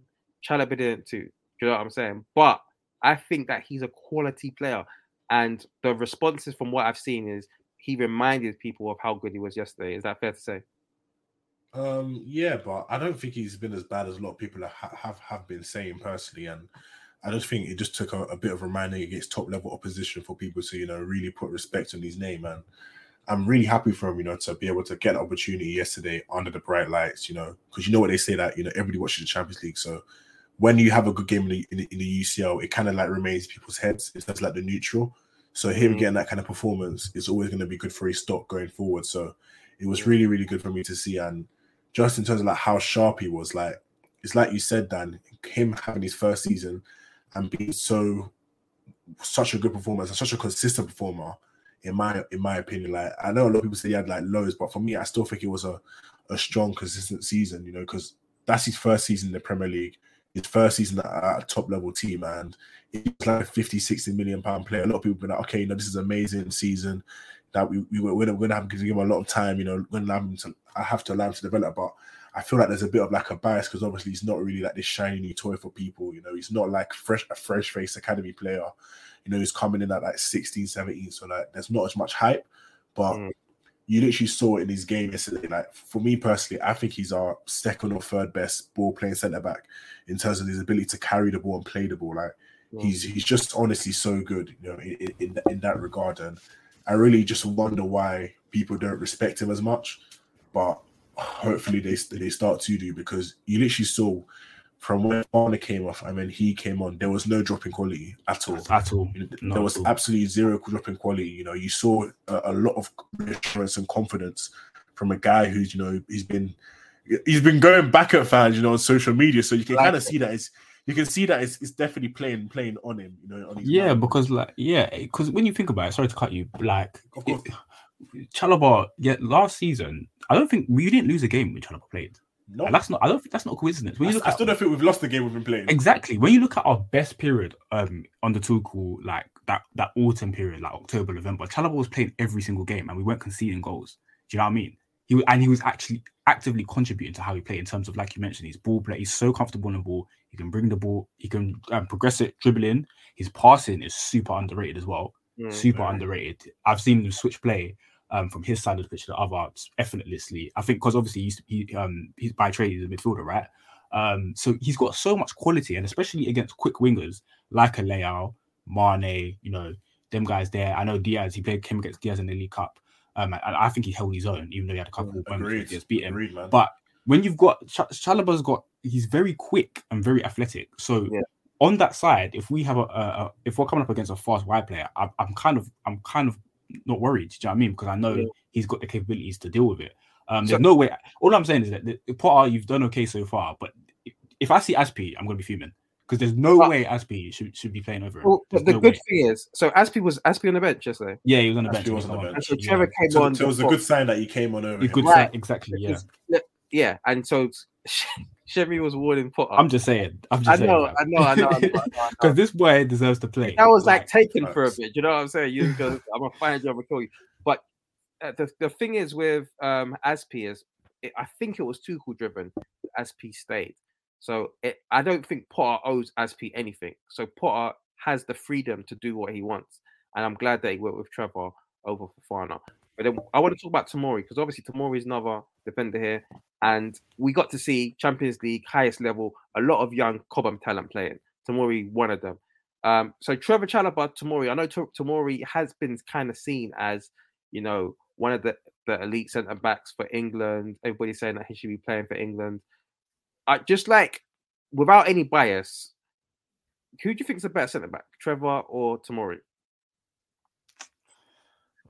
Chalobah didn't too. Do you know what I'm saying? But I think that he's a quality player, and the responses from what I've seen is he reminded people of how good he was yesterday. Is that fair to say? um, yeah, but I don't think he's been as bad as a lot of people have have, have been saying personally, and I just think it just took a, a bit of reminding against top level opposition for people to you know really put respect on his name, and I'm really happy for him, you know, to be able to get an opportunity yesterday under the bright lights, you know, because you know what they say that you know everybody watches the Champions League, so when you have a good game in the, in the, in the UCL, it kind of like remains in people's heads. It's just like the neutral. So him Mhm. getting that kind of performance is always going to be good for his stock going forward. So it was really, really good for me to see. And just in terms of like how sharp he was, like it's like you said, Dan, him having his first season and being so such a good performance and such a consistent performer, in my in my opinion. Like I know a lot of people say he had like lows, but for me, I still think it was a, a strong, consistent season, you know, because that's his first season in the Premier League, his first season at, a top level team, and it's like a 50, 60 million pound player. A lot of people have been like, okay, you know, this is an amazing season. That we, we we're, we're gonna have to give him a lot of time, you know, have him to I have to allow him to develop. But I feel like there's a bit of like a bias because obviously he's not really like this shiny new toy for people, you know, he's not like fresh a fresh face academy player. You know, he's coming in at like 16, 17. So like there's not as much hype, but Mm. You literally saw it in his game yesterday. Like for me personally, I think he's our second or third best ball playing centre back in terms of his ability to carry the ball and play the ball. Like Mm. he's he's just honestly so good, you know, in in, in that regard. And I really just wonder why people don't respect him as much. But hopefully they they start to do because you literally saw from when Arne came off and when he came on, there was no drop in quality at all. At all. Not there was all. absolutely zero drop in quality. You know, you saw a, a lot of reassurance and confidence from a guy who's, you know, he's been he's been going back at fans, you know, on social media. So you can Like kind of see that it's you can see that it's, it's definitely playing playing on him, you know, on his Yeah, because like yeah, because when you think about it, sorry to cut you, like Of course. it- Chalobah, yeah, last season, I don't think we didn't lose a game when Chalobah played. No, And that's not I don't think that's not a coincidence. When I, you look I at still don't think we've lost the game we've been playing. exactly when you look at our best period um on the Tuchel, like that that autumn period, like October, November, Chalobah was playing every single game and we weren't conceding goals. Do you know what I mean? he and he was actually actively contributing to how he played in terms of like you mentioned, his ball play. He's so comfortable on the ball. He can bring the ball. He can um, progress it, dribbling. His passing is super underrated as well. Mm. Super underrated. I've seen him switch play um, from his side of the pitch to the other effortlessly. I think because obviously he's he um he's by trade he's a midfielder, right? Um, so he's got so much quality, and especially against quick wingers like a Leao, Mane, you know, them guys there. I know Diaz, he played came against Diaz in the League Cup. Um, and I think he held his own, even though he had a couple of moments. Diaz beat him. Agreed. But when you've got Ch- Chalobah's got, he's very quick and very athletic. So Yeah. on that side, if we have a, a, a if we're coming up against a fast wide player, I'm, I'm kind of I'm kind of not worried. Do you know what I mean? Because I know Yeah. he's got the capabilities to deal with it. Um, So- there's no way. All I'm saying is that the, Potter, you've done okay so far, but if, if I see Aspi, I'm gonna be fuming because there's no But- way Aspi should should be playing over him. Well, but the no good way. thing is, so Aspie was Aspie on the bench yesterday. Yeah, he was on the Aspi bench. he was on the bench. And so Yeah. Came So, on. so it was a before- good sign that he came on over He him. could Right. say exactly. Yeah, yeah, and so *laughs* Chevy was warning Potter. I'm just saying. I'm just saying. I know, I know, I know, I know, I *laughs* know. Because this boy deserves to play. that was like, taken for a bit. You know what I'm saying? You go, I'm gonna find you, I'm gonna kill you. But uh, the the thing is with um Aspi is, it, I think it was Tuchel driven. Aspi stayed, so it, I don't think Potter owes Aspi anything. So Potter has the freedom to do what he wants, and I'm glad that he went with Trevor over for Fofana. But then I want to talk about Tomori because obviously Tomori is another defender here, and we got to see Champions League highest level a lot of young Cobham talent playing. Tomori, one of them. Um, so Trevor Chalobah, Tomori, I know Tomori has been kind of seen as, you know, one of the, the elite centre backs for England. Everybody's saying that he should be playing for England. I just like, without any bias, who do you think is the better centre back, Trevor or Tomori?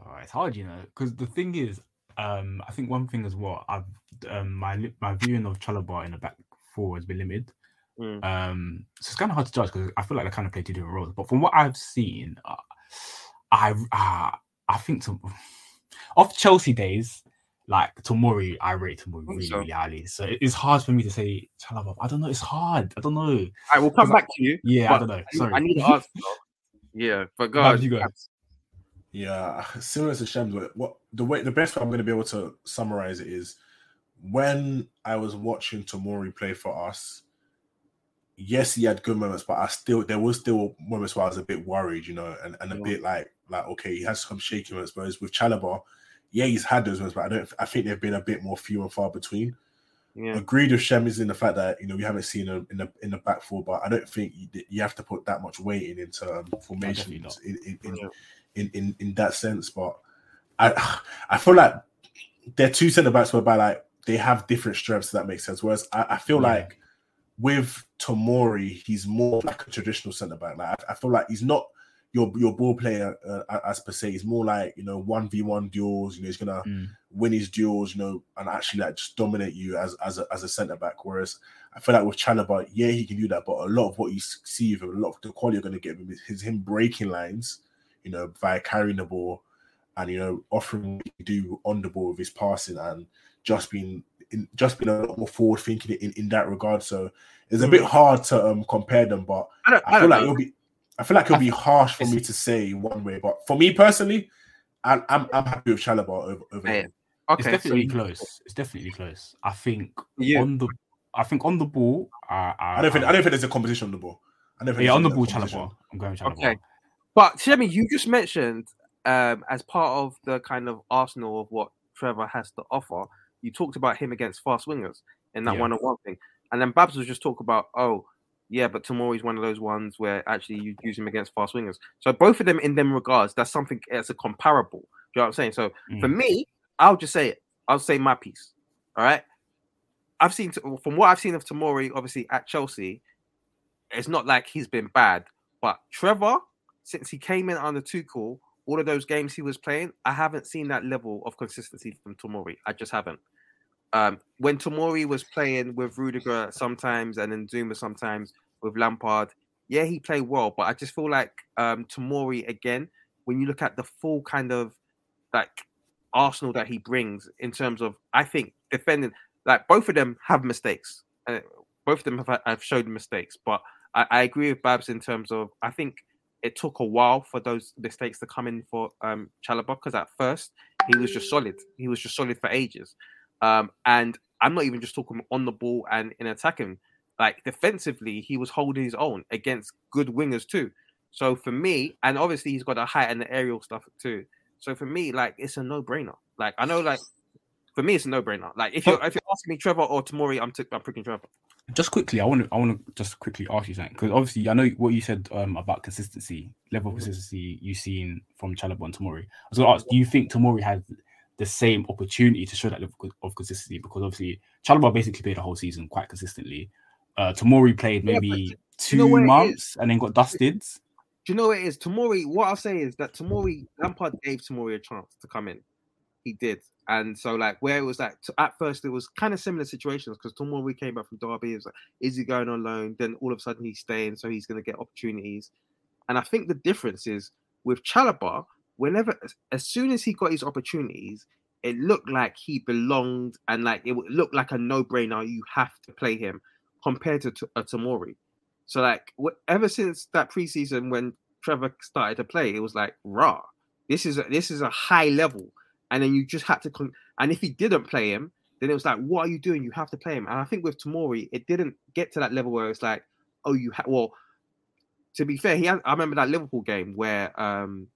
Oh, it's hard, you know, because the thing is, um, I think one thing as well, I've um, my my viewing of Chalobah in the back four has been limited. Mm. Um, so it's kind of hard to judge because I feel like they kind of play two different roles. But from what I've seen, uh, I uh, I think to, off Chelsea days, like Tomori, I rate Tomori really, so. really highly. So it's hard for me to say Chalobah. I don't know. It's hard. I don't know. I will come Because I- back to you. Yeah, I don't know. Sorry. I need to ask. *laughs* Yeah, but guys, you go. Yeah, similar to Shams. but What the way the best way I'm going to be able to summarize it is when I was watching Tomori play for us. Yes, he had good moments, but I still there was still moments where I was a bit worried, you know, and, and a Yeah. bit like like okay, he has some shaky moments. Whereas with Chalobah, yeah, he's had those moments, but I don't. I think they've been a bit more few and far between. yeah, Agreed with Shem is in the fact that you know we haven't seen him in the in the back four, but I don't think you, you have to put that much weight in into um, formations not. in in, in, Yeah. In in in that sense. But I I feel like they're two centre backs whereby like they have different strengths. That makes sense. Whereas I, I feel Yeah. like with Tomori, he's more like a traditional centre back. Like I, I feel like he's not your your ball player uh, as per se. He's more like you know one v one duels. You know he's gonna Mm. win his duels. You know and actually like just dominate you as as a, as a centre back. Whereas I feel like with Chalobah, yeah, he can do that, but a lot of what you see of him, a lot of the quality you're going to get him is him breaking lines. You know, via carrying the ball and you know offering what he can do on the ball with his passing and just being in, just being a lot more forward thinking in, in that regard. So it's a bit hard to um, compare them, but I don't, I I feel don't like know. it'll be I feel like it'll be harsh for me to say one way, but for me personally, I'm I'm, I'm happy with Chalobah over over Man, him. It's definitely so close. It's definitely close. I think you, on the, I think on the ball, I, I, I don't think I don't think there's a competition on the ball. I don't think yeah, on the ball, competition. I'm going Chalobah. Okay. But Shemi, you just mentioned um, as part of the kind of arsenal of what Trevor has to offer, you talked about him against fast wingers in that Yeah. one-on-one thing, and then Babs was just talk about, oh, yeah, but Tomori's one of those ones where actually you use him against fast wingers. So both of them, in them regards, that's something that's a comparable. Do you know what I'm saying? So for Mm. me, I'll just say it. I'll say my piece. All right. I've seen from what I've seen of Tomori, obviously at Chelsea, it's not like he's been bad. But Trevor, since he came in under Tuchel, all of those games he was playing, I haven't seen that level of consistency from Tomori. I just haven't. Um, when Tomori was playing with Rudiger sometimes and then Zouma sometimes with Lampard, yeah, he played well, but I just feel like um, Tomori again, when you look at the full kind of like Arsenal that he brings in terms of, I think defending, like both of them have mistakes. Uh, both of them have, have showed mistakes, but I, I agree with Babs in terms of I think it took a while for those mistakes to come in for um, because at first he was just solid. He was just solid for ages. Um, and I'm not even just talking on the ball and in attacking. Like defensively, he was holding his own against good wingers too. So for me, and obviously he's got the height and the aerial stuff too. So for me, like it's a no brainer. Like I know, like for me, it's a no brainer. Like if you're if you're asking me Trevor or Tomori, I'm t- I'm picking Trevor. Just quickly, I want to I want to just quickly ask you something because obviously I know what you said um, about consistency, level of consistency you've seen from Chalobah and Tomori. I was going to ask, do you think Tomori had the same opportunity to show that level of consistency? Because obviously Chalobah basically played the whole season quite consistently. Uh, Tomori played maybe Yeah, two know months and then got dusted. Do you know what it is? Tomori, what I'll say is that Tomori, Lampard gave Tomori a chance to come in. He did. And so, like, where it was like, t- at first, it was kind of similar situations because Tomori came back from Derby. It was like, is he going on loan? Then all of a sudden, he's staying, so he's going to get opportunities. And I think the difference is with Chalobah, whenever, as- soon as he got his opportunities, it looked like he belonged and like it would look like a no brainer. You have to play him compared to T- uh, Tomori. So like ever since that preseason when Trevor started to play, it was like raw. This is a, this is a high level, and then you just had to. Con- and if he didn't play him, then it was like, what are you doing? You have to play him. And I think with Tomori, it didn't get to that level where it's like, oh, you ha- well. To be fair, he had, I remember that Liverpool game where um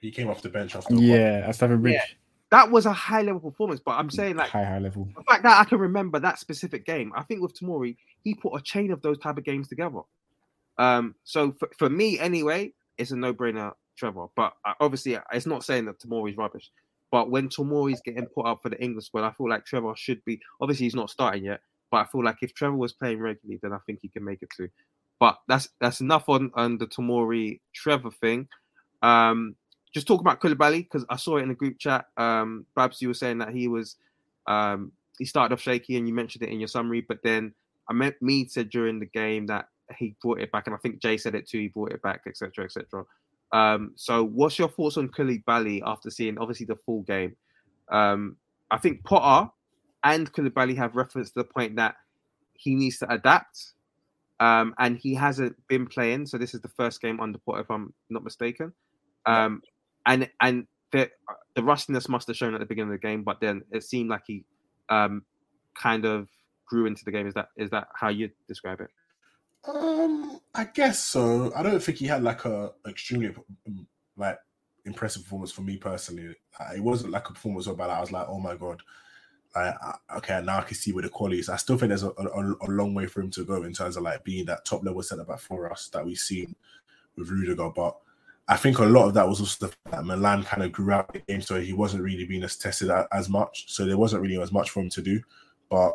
He came off the bench after. Yeah, at Stamford Bridge, Yeah. that was a high level performance. But I'm saying like high high level. the fact that I can remember that specific game, I think with Tomori, he put a chain of those type of games together. Um, so for, for me, anyway, it's a no-brainer, Trevor. But uh, obviously, it's not saying that Tomori's rubbish. But when Tomori's getting put up for the English squad, I feel like Trevor should be. Obviously, he's not starting yet, but I feel like if Trevor was playing regularly, then I think he can make it too. But that's that's enough on, on the Tomori Trevor thing. Um, just talk about Koulibaly because I saw it in the group chat. Um, Babs, you were saying that he was um, he started off shaky, and you mentioned it in your summary. But then I meant Mead said during the game that he brought it back, and I think Jay said it too. He brought it back, etc., etc. Um, so, what's your thoughts on Koulibaly after seeing obviously the full game? Um, I think Potter and Koulibaly have referenced the point that he needs to adapt, um, and he hasn't been playing. So, this is the first game under Potter, if I'm not mistaken. Um, and and the the rustiness must have shown at the beginning of the game, but then it seemed like he um, kind of grew into the game. Is that is that how you describe it? Um, I guess so. I don't think he had like a extremely um, like impressive performance for me personally. It wasn't like a performance whereby I was like, oh my god, like okay, now I can see where the quality is. I still think there's a, a, a long way for him to go in terms of like being that top level centre back for us that we've seen with Rudiger. But I think a lot of that was also the fact that Milan kind of grew out the game, so he wasn't really being as tested as much. So there wasn't really as much for him to do. But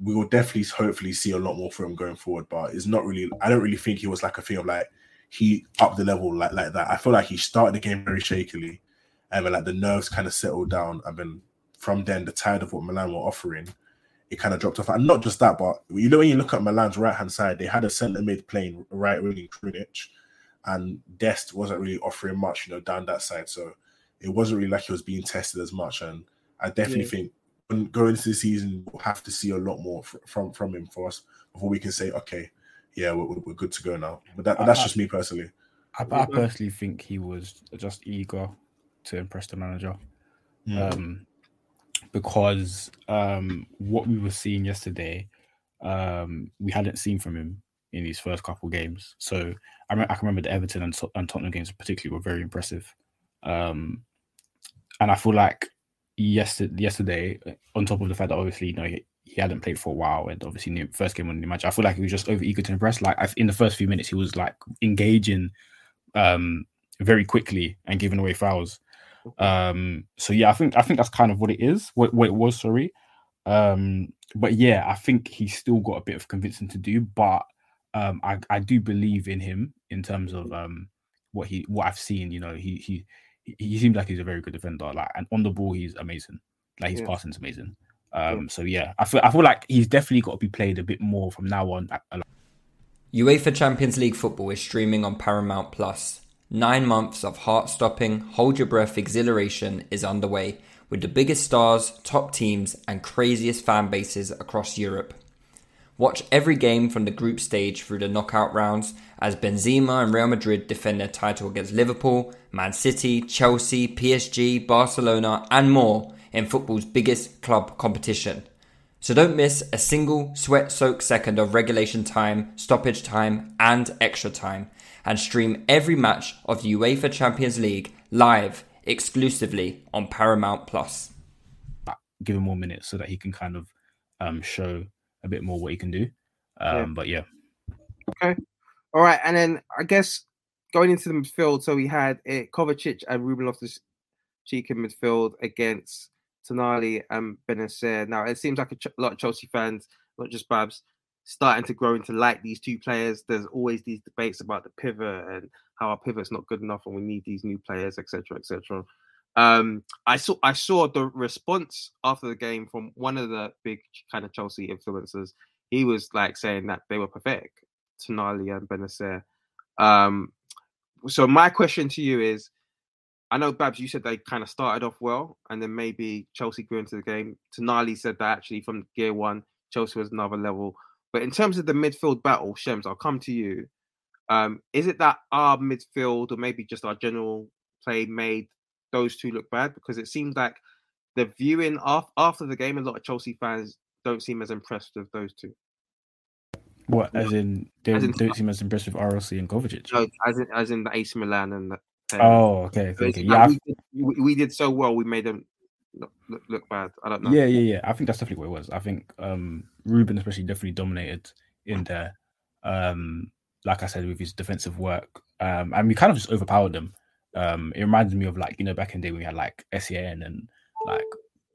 we will definitely hopefully see a lot more from him going forward. But it's not really I don't really think he was like a thing of like he upped the level like like that. I feel like he started the game very shakily and then like the nerves kind of settled down and then from then the tide of what Milan were offering, it kind of dropped off. And not just that, but you know when you look at Milan's right hand side, they had a centre mid playing right wing Krunic and Dest wasn't really offering much, you know, down that side. So it wasn't really like he was being tested as much. And I definitely Yeah. think going into the season, we'll have to see a lot more from from him for us before we can say, okay, yeah, we're, we're good to go now. But, that, but that's I- just me personally. I, I personally think he was just eager to impress the manager. Mm. um, because um, what we were seeing yesterday, um, we hadn't seen from him in these first couple games. So I, re- I can remember the Everton and, and Tottenham games particularly were very impressive. Um, and I feel like yesterday, yesterday, on top of the fact that obviously you know he, he hadn't played for a while, and obviously new first game on the match, I feel like he was just over eager to impress. Like I, in the first few minutes, he was like engaging um, very quickly and giving away fouls. Um, so yeah, I think I think that's kind of what it is. What, what it was, sorry. Um, but yeah, I think he's still got a bit of convincing to do. But um, I I do believe in him in terms of um what he what I've seen. You know, he he he- he seems like he's a very good defender. Like and on the ball, he's amazing. Like his Yeah. passing's amazing. Um, so yeah, I feel I feel like he's definitely got to be played a bit more from now on. UEFA Champions League football is streaming on Paramount Plus. Nine months of heart stopping, hold your breath exhilaration is underway with the biggest stars, top teams, and craziest fan bases across Europe. Watch every game from the group stage through the knockout rounds as Benzema and Real Madrid defend their title against Liverpool, Man City, Chelsea, PSG, Barcelona, and more in football's biggest club competition. So don't miss a single sweat soaked second of regulation time, stoppage time, and extra time, and stream every match of the UEFA Champions League live exclusively on Paramount Plus. Give him more minutes so that he can kind of um, show a bit more what he can do. Um, Yeah. But yeah, Okay. All right. And then I guess going into the midfield, so we had uh, Kovacic and Ruben Loftus Cheek in midfield against Tonali and Bennacer. Now, it seems like a ch- lot of Chelsea fans, not just Babs, starting to grow into like these two players. There's always these debates about the pivot and how our pivot's not good enough and we need these new players, etc., etc. Um, I saw I saw the response after the game from one of the big kind of Chelsea influencers. He was like saying that they were pathetic, Tonali and Bennacer. Um, so my question to you is, I know Babs, you said they kind of started off well, and then maybe Chelsea grew into the game. Tonali said that actually from gear one, Chelsea was another level. But in terms of the midfield battle, Shems, I'll come to you. Um, is it that our midfield or maybe just our general play made those two look bad? Because it seems like the viewing af- after the game, a lot of Chelsea fans don't seem as impressed with those two. what as in they As in- don't seem as impressed with RLC and Kovacic. No, as in, as in the AC Milan and the. Oh, okay, So okay. Yeah, we, did, we, we did so well, we made them look, look, look bad. I don't know. Yeah, yeah, yeah. I think that's definitely what it was. I think um Ruben especially definitely dominated in there. Um, like I said, with his defensive work. Um, and we kind of just overpowered them. Um, it reminded me of like, you know, back in the day when we had like Essien and like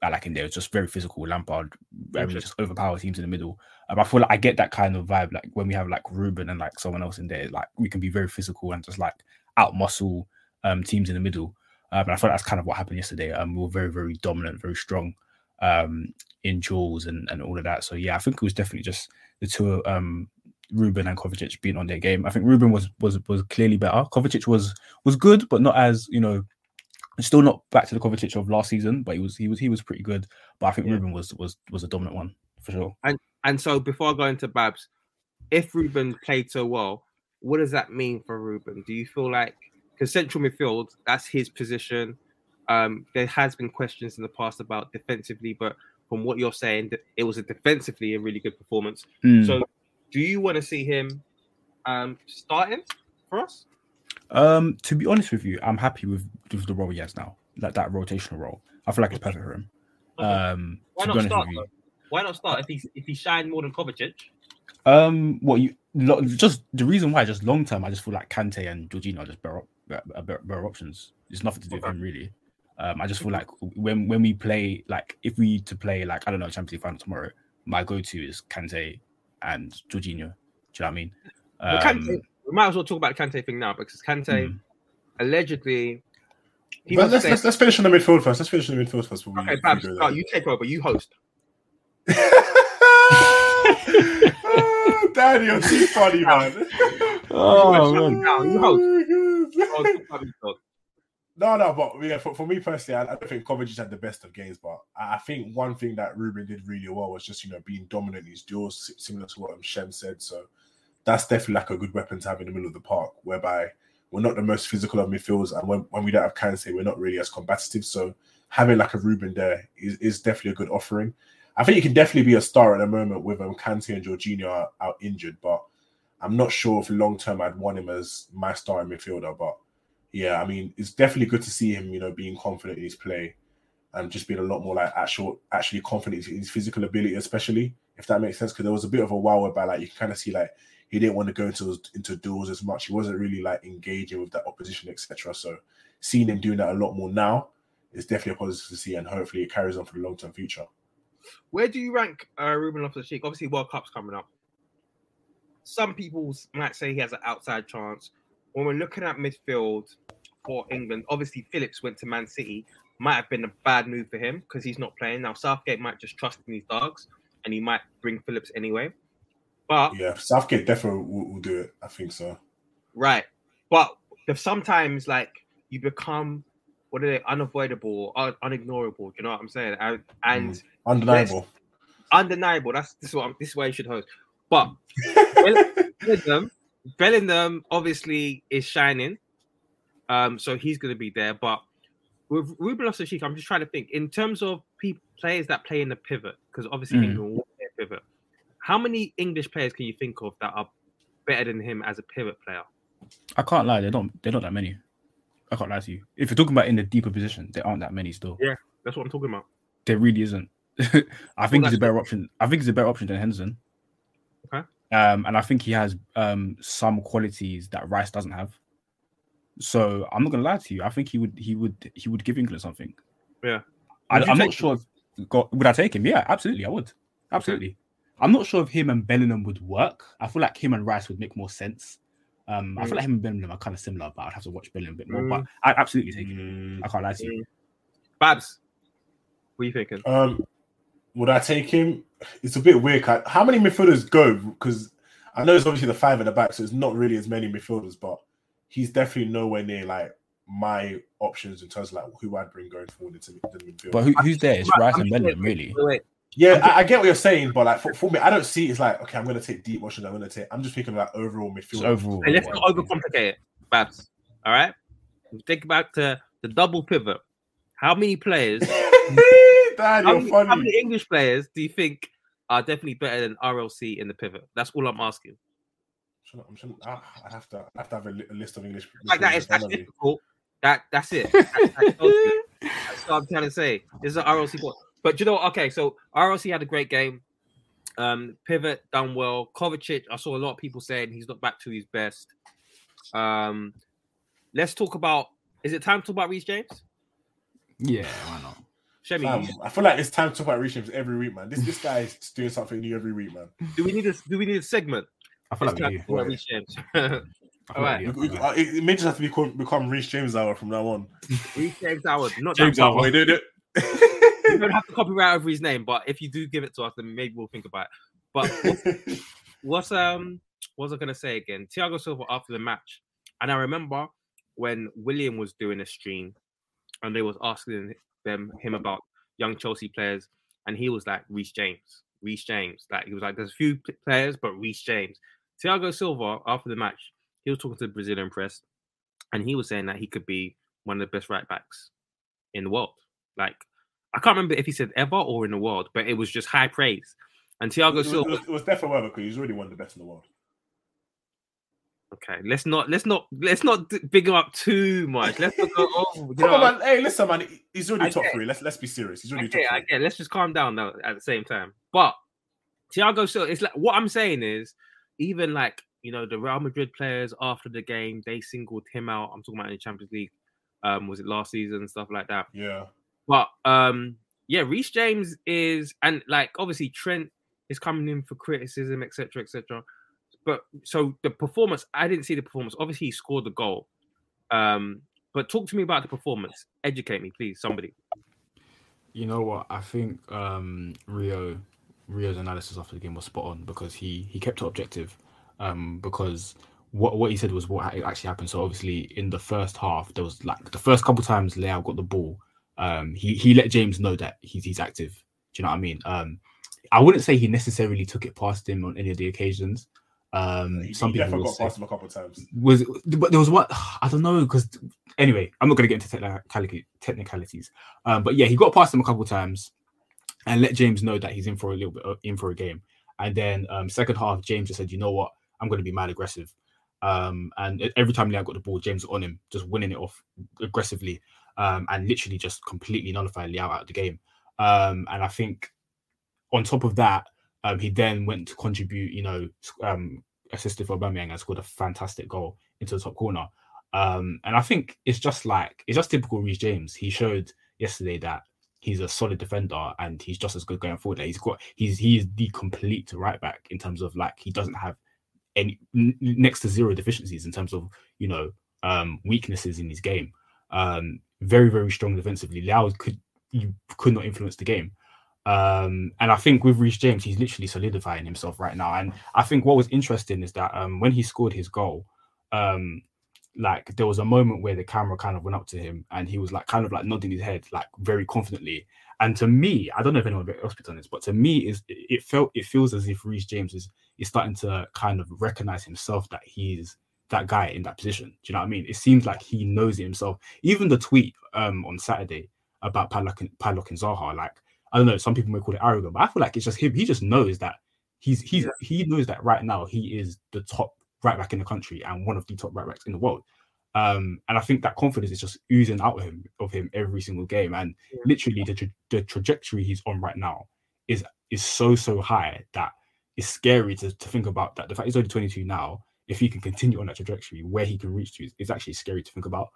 I like in there, it's just very physical. Lampard, I mean, just overpower teams in the middle. Um, I feel like I get that kind of vibe. Like when we have like Ruben and like someone else in there, like we can be very physical and just like out muscle um teams in the middle. Um, and I thought that's kind of what happened yesterday. Um, we were very, very dominant, very strong um in duels and, and all of that. So yeah, I think it was definitely just the two um Ruben and Kovacic being on their game. I think Ruben was was was clearly better. Kovacic was was good, but not as you know, still not back to the Kovacic of last season. But he was he was he was pretty good. But I think Yeah. Ruben was was was a dominant one for sure. And and so before I go into Babs, if Ruben played so well, what does that mean for Ruben? Do you feel like because central midfield, that's his position. Um, there has been questions in the past about defensively, but from what you're saying, that it was a defensively a really good performance. Mm. So, do you want to see him um, starting for us? Um, to be honest with you, I'm happy with, with the role he has now. Like that rotational role. I feel like it's perfect for him. Um, Why not start? you. Why not start if he's if he shined more than Kovacic? Um, what you lo- just the reason why just long term, I just feel like Kante and Jorginho are just better, op- better, better, better options. It's nothing to do with him really. Um, I just feel like when when we play like if we need to play like I don't know Champions League final tomorrow, my go to is Kante and Jorginho. Do you know what I mean? Um, Kante, we might as well talk about the Kante thing now because Kante Hmm. allegedly he But let's, saying, let's let's finish on the midfield first. Let's finish on the midfield first. before okay, we Babs, go no, you take over, you host. *laughs* oh, Daddy, you're too funny, man. Oh, man. Now you host. Oh, talk about midfield. No, no, but yeah, for, for me personally, I, I don't think Kovacic had the best of games, but I, think one thing that Ruben did really well was just you know being dominant in his duels, similar to what um, Shem said. So that's definitely like a good weapon to have in the middle of the park, whereby we're not the most physical of midfields, and when, when we don't have Kante, we're not really as combative. So having like a Ruben there is, is definitely a good offering. I think he can definitely be a star at the moment with um, Kante and Jorginho out, out injured, but I'm not sure if long term I'd want him as my star in midfielder, but yeah, I mean, it's definitely good to see him, you know, being confident in his play and just being a lot more like actual, actually confident in his physical ability, especially if that makes sense. Because there was a bit of a while whereby like you can kind of see like he didn't want to go into into duels as much. He wasn't really like engaging with that opposition, etc. So seeing him doing that a lot more now is definitely a positive to see, and hopefully it carries on for the long term future. Where do you rank uh, Ruben Loftus-Cheek? Obviously, World Cup's coming up. Some people might say he has an outside chance. When we're looking at midfield for England, obviously Phillips went to Man City. Might have been a bad move for him because he's not playing now. Southgate might just trust in his dogs, and he might bring Phillips anyway. But Yeah, Southgate definitely will, will do it. I think so. Right. But there's sometimes like you become what are they unavoidable un- unignorable. You know what I'm saying? And, and mm. Undeniable. undeniable. That's this is what I'm, this is why you should host. But *laughs* Bellingham, Bellingham obviously is shining. Um, so he's going to be there. But with Ruben Loftus-Cheek, I'm just trying to think in terms of people, players that play in the pivot, because obviously Mm. England will play a pivot. How many English players can you think of that are better than him as a pivot player? I can't lie, they're not they're not that many. I can't lie to you. If you're talking about in the deeper position, there aren't that many still. Yeah, that's what I'm talking about. There really isn't. *laughs* I think he's a better option. I think he's a better option than Henderson. Okay. Um, and I think he has um some qualities that Rice doesn't have. So I'm not gonna lie to you. I think he would he would he would give England something. Yeah. I, I'm not sure. If, got, would I take him? Yeah, absolutely. I would. Absolutely. I'm not sure if him and Bellingham would work. I feel like him and Rice would make more sense. Um, I feel Mm. like him and Bellingham are kind of similar, but I'd have to watch Bellingham a bit more. But Mm. I'd absolutely take him. I can't lie to you. Babs, what are you thinking? Um, would I take him? It's a bit weird. Ca- How many midfielders go? Because I know it's obviously the five in the back, so it's not really as many midfielders, but he's definitely nowhere near like my options in terms of like who I'd bring going forward into the midfield. But who, who's there? It's Rice and saying- really. Wait, wait. yeah, I, I get what you're saying, but like for, for me, I don't see it's like okay, I'm gonna take deep options. I'm gonna take. I'm just thinking about overall midfield. Just overall. Hey, let's not overcomplicate it, Babs. All right. Think back to the double pivot. How many players? *laughs* Dad, how, you're many, how many English players do you think are definitely better than RLC in the pivot? That's all I'm asking. I'm trying- I'm trying- I have to. I have to have a, li- a list of English. Like that midfielders is in front that's difficult. That that's it. That- that that's what I'm trying to say. This is an RLC ball. But you know, what? okay, so RLC had a great game. Um, pivot done well. Kovacic, I saw a lot of people saying he's not back to his best. Um, let's talk about. Is it time to talk about Reece James? Yeah, why not? Shemi, Fam, I feel like it's time to talk about Reece James every week, man. This this guy is doing something new every week, man. do we need a do we need a segment? I feel It's like we time do. to talk about Reece James. *laughs* I feel All like we. We- we- uh, It, it may just have to become, become Reece James hour from now on. Reece James Howard, not James that Howard. Wait, do- do- You don't have to copyright over his name, but if you do give it to us, then maybe we'll think about it. But what's, *laughs* what's um what was I gonna say again? Thiago Silva after the match, and I remember when William was doing a stream, and they was asking them him about young Chelsea players, and he was like Reece James, Reece James. Like he was like, there's a few players, but Reece James. Thiago Silva after the match, he was talking to the Brazilian press, and he was saying that he could be one of the best right backs in the world. Like I can't remember if he said ever or in the world, but it was just high praise. And Thiago was, it, Silva. was, it was definitely well because he's already one of the best in the world. Okay, let's not let's not let's not big him up too much. Let's not go. Oh, Come on, man. Hey, listen, man. He's already I top get- three. Let's let's be serious. He's already Okay, top I three. get. Let's just calm down now at the same time. But Thiago Silva, it's like what I'm saying is, even like you know the Real Madrid players after the game, they singled him out. I'm talking about in the Champions League. Um, was it last season and stuff like that? Yeah. But um, yeah, Reece James is, and like obviously Trent is coming in for criticism, etc., etc. But so the performance, I didn't see the performance. Obviously, he scored the goal. Um, but talk to me about the performance. Educate me, please, somebody. You know what? I think um, Rio Rio's analysis after the game was spot on because he he kept it objective. Um, because what what he said was what actually happened. So obviously in the first half, there was like the first couple times Leao got the ball. Um, he he let James know that he's he's active. Do you know what I mean? Um, I wouldn't say he necessarily took it past him on any of the occasions. Um, He, some he people definitely got past him a couple of times. was but there was what *sighs* I don't know because anyway I'm not going to get into technicalities. Um but yeah he got past him a couple of times and let James know that he's in for a little bit uh, in for a game. And then um second half James just said you know what? I'm going to be mad aggressive. Um and every time Leao got the ball James was on him just winning it off aggressively. Um and literally just completely nullified Leao out of the game. Um and I think on top of that um, he then went to contribute, you know, um, assisted for Aubameyang and scored a fantastic goal into the top corner. Um, and I think it's just like it's just typical Reece James. He showed yesterday that he's a solid defender and he's just as good going forward. He's got he's he is the complete right back in terms of like he doesn't have any next to zero deficiencies in terms of you know um weaknesses in his game. Um, very very strong defensively. Leao could you could not influence the game. Um, and I think with Reece James, he's literally solidifying himself right now. And I think what was interesting is that um, when he scored his goal, um, like there was a moment where the camera kind of went up to him and he was like kind of like nodding his head like very confidently. And to me, I don't know if anyone else picked on this, but to me, is it felt it feels as if Reece James is is starting to kind of recognize himself that he's that guy in that position. Do you know what I mean? It seems like he knows it himself. Even the tweet um on Saturday about Padlock and, Padlock and Zaha, like I don't know, some people may call it arrogant, but I feel like it's just him. He just knows that he's he's he knows that right now he is the top right back in the country and one of the top right backs in the world. Um, and I think that confidence is just oozing out of him of him every single game. And yeah. literally the, tra- the trajectory he's on right now is is so so high that it's scary to, to think about that. The fact he's only 22 now, if he can continue on that trajectory, where he can reach to is, is actually scary to think about.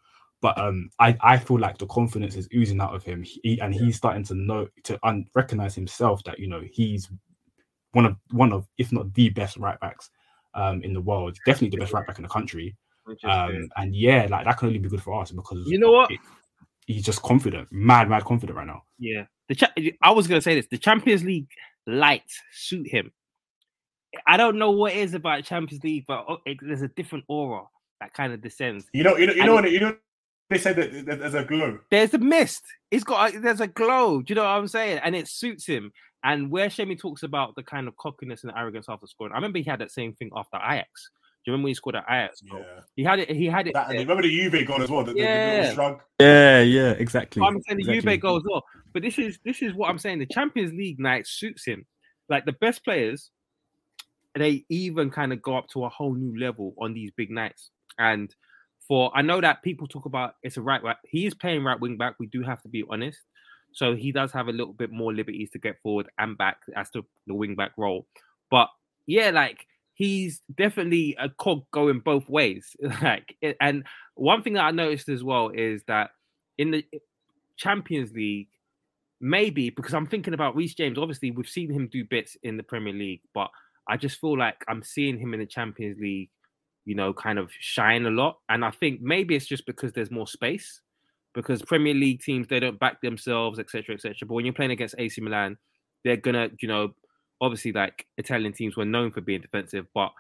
But um, I, I feel like the confidence is oozing out of him, he, and he's starting to know to un- recognize himself that you know he's one of one of if not the best right backs um, in the world, definitely the best right back in the country. Um, and yeah, like that can only be good for us because you know what? It, he's just confident, mad, mad confident right now. Yeah, the cha- I was gonna say this: the Champions League lights suit him. I don't know what it is about Champions League, but oh, it, there's a different aura that kind of descends. You know, you know, you know, what, you know. They said that there's a glow. There's a mist. He's got. A, there's a glow. Do you know what I'm saying? And it suits him. And where Shemi talks about the kind of cockiness and arrogance after scoring, I remember he had that same thing after Ajax. Do you remember when he scored at Ajax? Yeah. He had it. He had it. That, remember the Juve goal as well. The, yeah. The, the yeah, yeah, exactly. I'm saying the exactly. Juve goal as well. But this is this is what I'm saying. The Champions League night suits him. Like the best players, they even kind of go up to a whole new level on these big nights. And for I know that people talk about it's a right right. He is playing right wing back. We do have to be honest. So he does have a little bit more liberties to get forward and back as to the wing back role. But yeah, like he's definitely a cog going both ways. *laughs* like, and one thing that I noticed as well is that in the eh, Champions League, maybe because I'm thinking about Reece James. Obviously, we've seen him do bits in the Premier League, but I just feel like I'm seeing him in the Champions League, you know, kind of shine a lot. And I think maybe it's just because there's more space because Premier League teams they don't back themselves, etc., etc. But when you're playing against AC Milan, they're gonna, you know, obviously like Italian teams were known for being defensive, but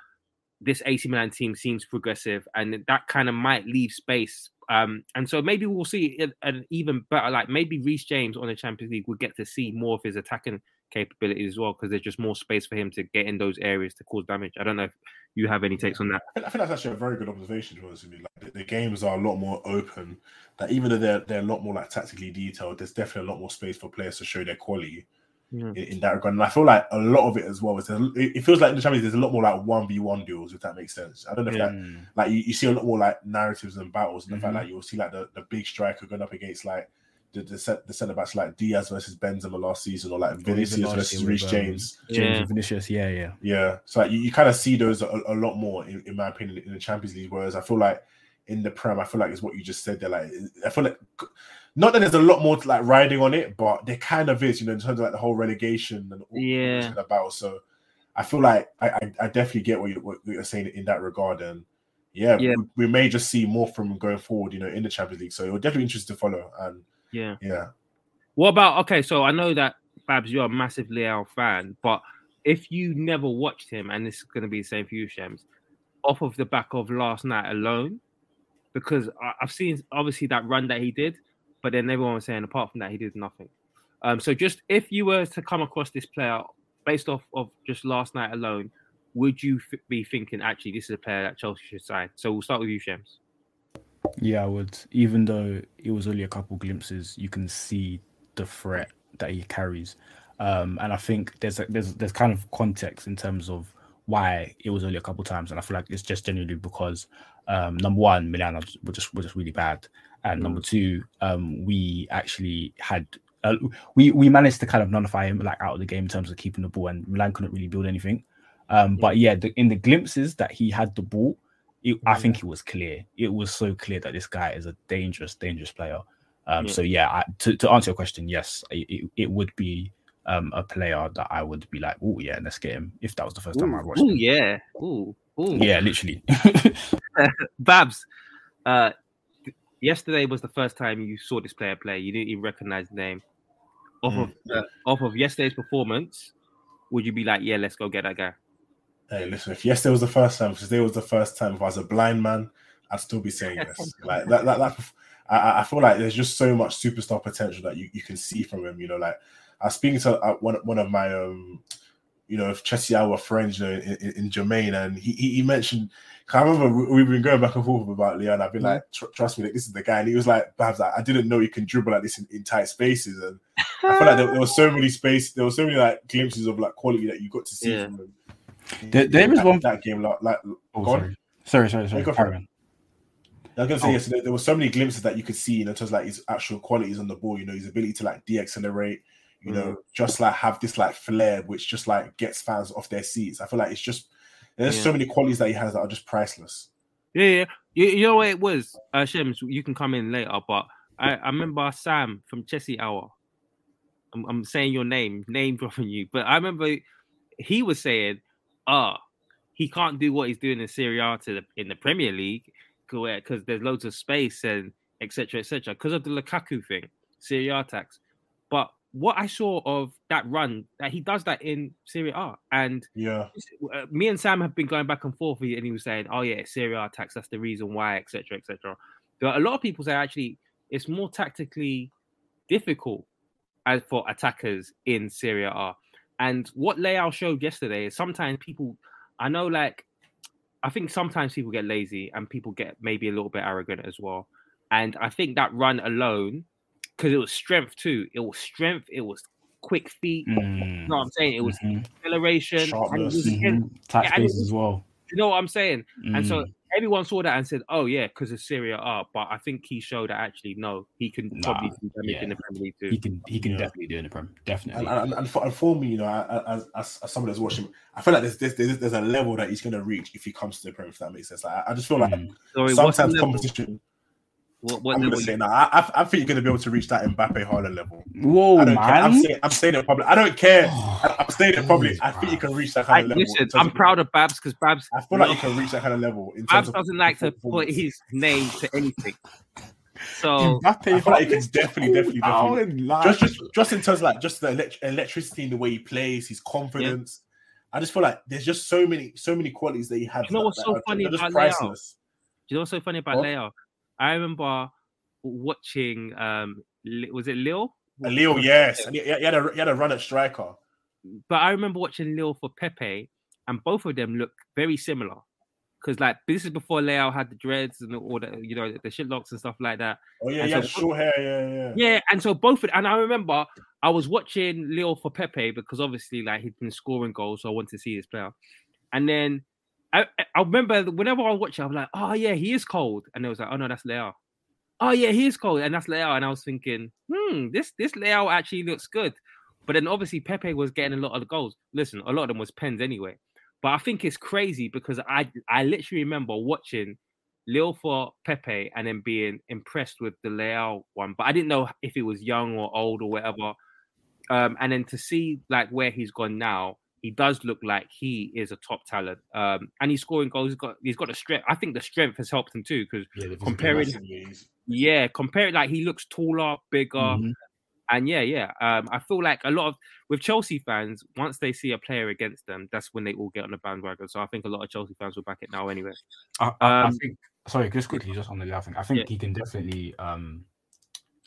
this AC Milan team seems progressive, and that kind of might leave space. Um, and so maybe we'll see an even better, like maybe Reece James on the Champions League will get to see more of his attacking capabilities as well because there's just more space for him to get in those areas to cause damage. I don't know if you have any takes on that. I think that's actually a very good observation. To honest with you, like the, the, games are a lot more open. That even though they're they're a lot more like tactically detailed, there's definitely a lot more space for players to show their quality. Yeah. In, in, that regard, and I feel like a lot of it as well is it feels like in the Champions there's a lot more like one v one deals, if that makes sense. I don't know if yeah. that like you, you, see a lot more like narratives and battles, and mm-hmm. the fact mm-hmm. like you'll see like the, the big striker going up against like the the, the centre backs like Dias versus Benzema last season, or like Vinicius versus Reece James. James yeah. Vinicius, yeah, yeah, yeah. So like, you, you kind of see those a, a lot more, in, in, my opinion, in the Champions League. Whereas I feel like in the Prem, I feel like it's what you just said. There, like I feel like not that there's a lot more to, like riding on it, but there kind of is, you know, in terms of like the whole relegation and all yeah about. So I feel like I, I, I definitely get what, you, what you're saying in that regard, and yeah, yeah. We, we, may just see more from going forward, you know, in the Champions League. So it will definitely interesting to follow and yeah. Yeah. What about okay? So I know that Babs, you're a massive Leao fan, but if you never watched him, and this is going to be the same for you, Shems, off of the back of last night alone, because I've seen obviously that run that he did, but then everyone was saying apart from that he did nothing. Um, so just if you were to come across this player based off of just last night alone, would you f- be thinking actually this is a player that Chelsea should sign? So we'll start with you, Shems. Yeah, I would. Even though it was only a couple glimpses, you can see the threat that he carries. Um, and I think there's a, there's there's kind of context in terms of why it was only a couple times, and I feel like it's just genuinely because um, number one, Milan were just were just really bad, and mm. number two, um, we actually had uh, we we managed to kind of nullify him like out of the game in terms of keeping the ball, and Milan couldn't really build anything. Um, but yeah, the, in the glimpses that he had the ball, it, I think it was clear. It was so clear that this guy is a dangerous, dangerous player. Um, yeah. So yeah, I, to, to answer your question, yes, it, it would be um, a player that I would be like, oh yeah, let's get him. If that was the first ooh, time I watched. Oh yeah, oh ooh. yeah, literally. *laughs* *laughs* Babs, uh, yesterday was the first time you saw this player play. You didn't even recognize the name. Off mm. of uh, off of yesterday's performance, would you be like, yeah, let's go get that guy? Hey, listen, if yesterday was the first time, if today was the first time, if I was a blind man, I'd still be saying yes. *laughs* like that, that, that I, I feel like there's just so much superstar potential that you, you can see from him. You know, like I was speaking to uh, one one of my um, you know, Chelsea Hour friends, you know, in, in, in Jermaine, and he, he he mentioned. I remember we've been going back and forth about Leao. I've been like, Tr- trust me, like, this is the guy. And he was like, Babs, like, I didn't know he can dribble like this in, in tight spaces. And I feel like there, there was so *laughs* many space, there were so many like glimpses of like quality that you got to see Yeah. from him. There, there is that, one. that game, like, like Oh, sorry. sorry, sorry, sorry. Go for Carry it. on. I was gonna say Oh. yes. There, there were so many glimpses that you could see in terms of like his actual qualities on the ball. You know, his ability to like de-accelerate. You know, Mm-hmm. just like have this like flair, which just like gets fans off their seats. I feel like it's just there's Yeah. so many qualities that he has that are just priceless. Yeah, yeah. You, you know what it was? Uh, Shems, you can come in later, but I, I remember Sam from Chelsea Hour. I'm, I'm saying your name, name *laughs* dropping you, but I remember he was saying, "Ah, he can't do what he's doing in Serie A to the, in the Premier League because there's loads of space and etc. etc. because of the Lukaku thing, Serie A tax." But what I saw of that run, that he does that in Serie A, and Yeah, uh, me and Sam have been going back and forth, and he was saying, "Oh yeah, Serie A tax. That's the reason why, etc., etc." But a lot of people say actually it's more tactically difficult as for attackers in Serie A. And what Leao showed yesterday is sometimes people, I know, like I think sometimes people get lazy and people get maybe a little bit arrogant as well. And I think that run alone, because it was strength too. It was strength. It was quick feet. You Mm, know what I'm saying? It was mhm, acceleration. And it was, mhm. Yeah, and it was- as well. you know what I'm saying? And so Mm. Everyone saw that and said, "Oh yeah, because of Serie A." But I think he showed that actually no, he can Nah, probably do damage yeah. in the Premier League too. He can he can Yeah. definitely do in the Prem. Definitely. and, and, and, for, and for me, you know, as, as, as someone that's watching, I feel like there's, there's there's there's a level that he's gonna reach if he comes to the Premier. If that makes sense, like, I- I just feel like Mm. Sorry, what's sometimes level? competition. What, what I'm gonna say now. I, I I think you're gonna be able to reach that Mbappe Haaland level. Whoa, I don't care. I'm saying, I'm saying it probably. I don't care. I, *sighs* I'm saying it probably. I think you can reach that I, kind of level. listen, I'm of- proud of Babs because Babs, I feel like you can reach that kind of level. In Babs terms doesn't like to put his name to anything. So Mbappe, I feel like you can definitely, definitely, definitely. Just, just, just in terms of like just the elect- electricity in the way he plays, his confidence. I just feel like there's just so many, so many qualities that he has. You know what's that so are- funny they're about Leao? priceless. Do you know what's so funny about What? Leao? I remember watching. um Was it Lille? And Leao, yes, and he, he had a he had a run at striker. but I remember watching Lille for Pepe, and both of them look very similar. Because like this is before Leao had the dreads and all the you know the shit locks and stuff like that. Oh yeah, And had so- short hair. Yeah, yeah. Yeah, and so both of and I remember I was watching Leao for Pepe because obviously like he'd been scoring goals, so I wanted to see his player. And then I, I remember whenever I was watching, I was like, oh yeah, he is cold. And it was like, oh no, that's Leao. Oh yeah, he is cold, and that's Leao. And I was thinking, hmm, this this Leao actually looks good. But then obviously Pepe was getting a lot of the goals. Listen, a lot of them was pens anyway. But I think it's crazy because I I literally remember watching Lille for Pepe and then being impressed with the Leao one, but I didn't know if he was young or old or whatever. Um, and then to see like where he's gone now, he does look like he is a top talent. Um, and he's scoring goals. He's got he's got the strength. I think the strength has helped him too because Yeah, comparing, yeah, comparing like he looks taller, bigger, Mhm. and yeah, yeah. Um, I feel like a lot of with Chelsea fans, once they see a player against them, that's when they all get on the bandwagon. So I think a lot of Chelsea fans will back it now anyway. I, I, I Um, think. Sorry, just quickly, just on the last thing. I think Yeah. he can definitely. um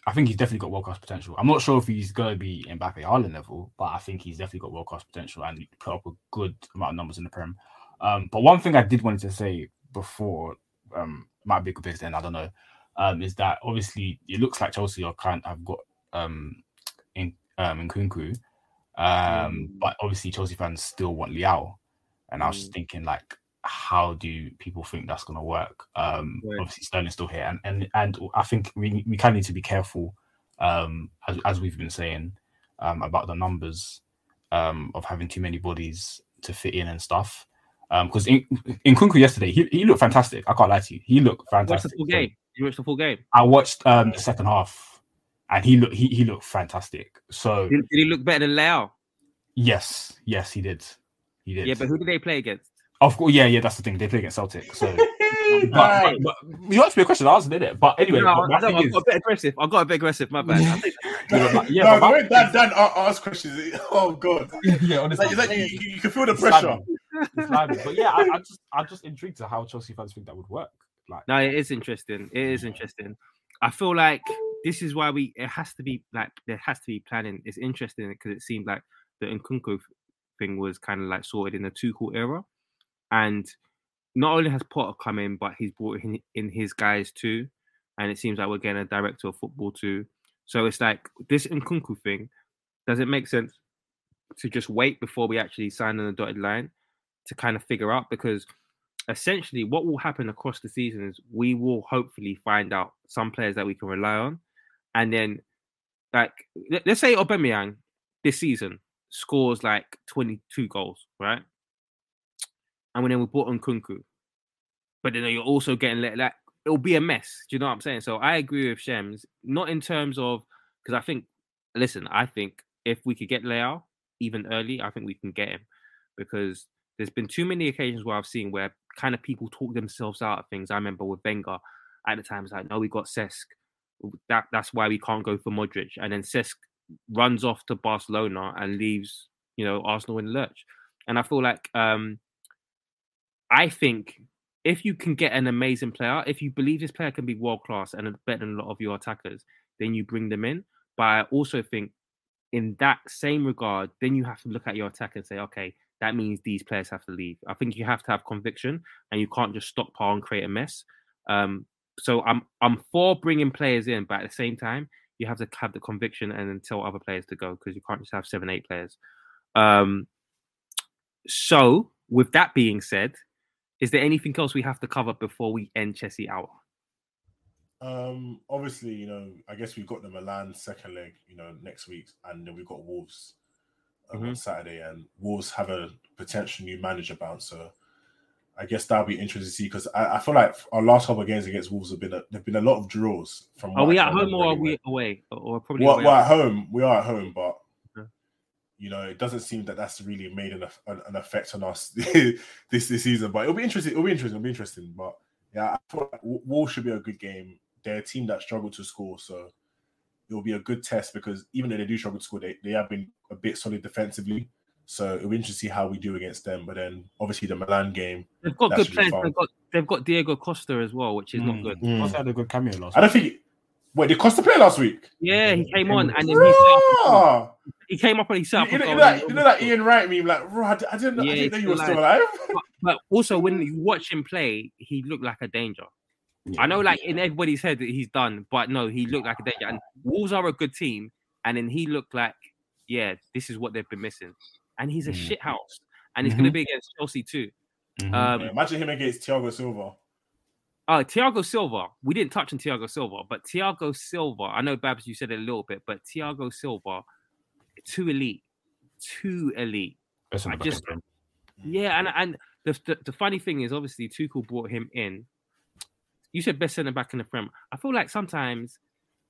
I think he's definitely got world class potential. I'm not sure if he's going to be in Mbappe Haaland level, but I think he's definitely got world class potential and put up a good amount of numbers in the Prem. Um, but one thing I did want to say before um might be a good place then I don't know, um, is that obviously it looks like Chelsea are kind have got um in um Nkunku, um, but obviously Chelsea fans still want Leao, and I was just thinking like, how do people think that's going to work? Um, Right. obviously Sterling's still here, and and and I think we we kind of need to be careful, um, as as we've been saying, um, about the numbers, um, of having too many bodies to fit in and stuff. Um, because in Nkunku yesterday, he, he looked fantastic. I can't lie to you, he looked Watch the fantastic. full game. You watched the full game. I watched um the second half, and he looked he, he looked fantastic. So Did, did he look better than Leao? yes, yes, he did. He did. Yeah, but who did they play against? Of course, yeah, yeah, that's the thing. They play against Celtic. So, *laughs* but, Right. but, but you asked me a question, I answered it. But anyway, No, but my I, don't, I is, got a bit aggressive. I got a bit aggressive. My bad. *laughs* Yeah, *laughs* but, yeah, no, the way Dan Dan asked questions, oh god, yeah, honestly, like, like you, you, you can feel the it's pressure. slimy. Slimy. But yeah, I, I just, I'm just intrigued to how Chelsea fans think that would work. Like, No, it is interesting. It is interesting. I feel like this is why we. It has to be like there has to be planning. It's interesting because it seemed like the Nkunku thing was kind of like sorted in the Tuchel era, and not only has Potter come in, but he's brought in, in his guys too, and it seems like we're getting a director of football too. So it's like this Nkunku thing. Does it make sense to just wait before we actually sign on the dotted line to kind of figure out because essentially what will happen across the season is we will hopefully find out some players that we can rely on and then like let- let's say Aubameyang this season scores like 22 goals right and then we brought on Nkunku but then you're also getting let like it'll be a mess do you know what I'm saying so I agree with Shems not in terms of because I think listen I think if we could get Leao even early I think we can get him because there's been too many occasions where I've seen where kind of people talk themselves out of things. I remember with Wenger at the time, it's like, no, we got Cesc. That that's why we can't go for Modric. And then Cesc runs off to Barcelona and leaves, you know, Arsenal in lurch. And I feel like um I think if you can get an amazing player, if you believe this player can be world class and better than a lot of your attackers, then you bring them in. But I also think in that same regard, then you have to look at your attack and say, okay, that means these players have to leave. I think you have to have conviction, and you can't just stockpile and create a mess. Um, so I'm I'm for bringing players in, but at the same time, you have to have the conviction and then tell other players to go because you can't just have seven, eight players. Um, so with that being said, is there anything else we have to cover before we end Chelsea Hour? Um, obviously, you know, I guess we've got the Milan second leg, you know, next week, and then we've got Wolves um, on Mhm. Saturday, and Wolves have a potential new manager bounce. So I guess that'll be interesting to see because I, I feel like our last couple of games against Wolves have been a, there've been a lot of draws. From Are we at home or are we away? Or, probably We're, away. we're at home. We are at home, but. You know, it doesn't seem that that's really made an, an, an effect on us *laughs* this this season. But it'll be interesting. It'll be interesting. It'll be interesting. But yeah, I feel like W- Wolves should be a good game. They're a team that struggled to score, so it will be a good test because even though they do struggle to score, they, they have been a bit solid defensively. So it'll be interesting to see how we do against them. But then obviously the Milan game, They've got good should players. They've got they've got Diego Costa as well, which is not good. Mm. Also had a good cameo last I don't think. Wait, did Costa play last week? Yeah, he came on and then he set up a goal. He came up and he set up You know, you know that, you know that Ian Wright meme, like, "Bro, I, didn't, Yeah, I didn't know you were still still alive. but, but also when you watch him play, he looked like a danger. I know, like in everybody's head that he's done, but no, he looked like a danger. And Wolves are a good team, and then he looked like, yeah, this is what they've been missing. And he's a Mm. shit house, and he's going to be against Chelsea too. Mhm. Um, Yeah, imagine him against Thiago Silva. Oh, Thiago Silva. We didn't touch on Thiago Silva, but Thiago Silva. I know Babs, you said it a little bit, but Thiago Silva, too elite, too elite. I just- Yeah, and and the, the the funny thing is, obviously, Tuchel brought him in. You said best centre back in the Prem. I feel like sometimes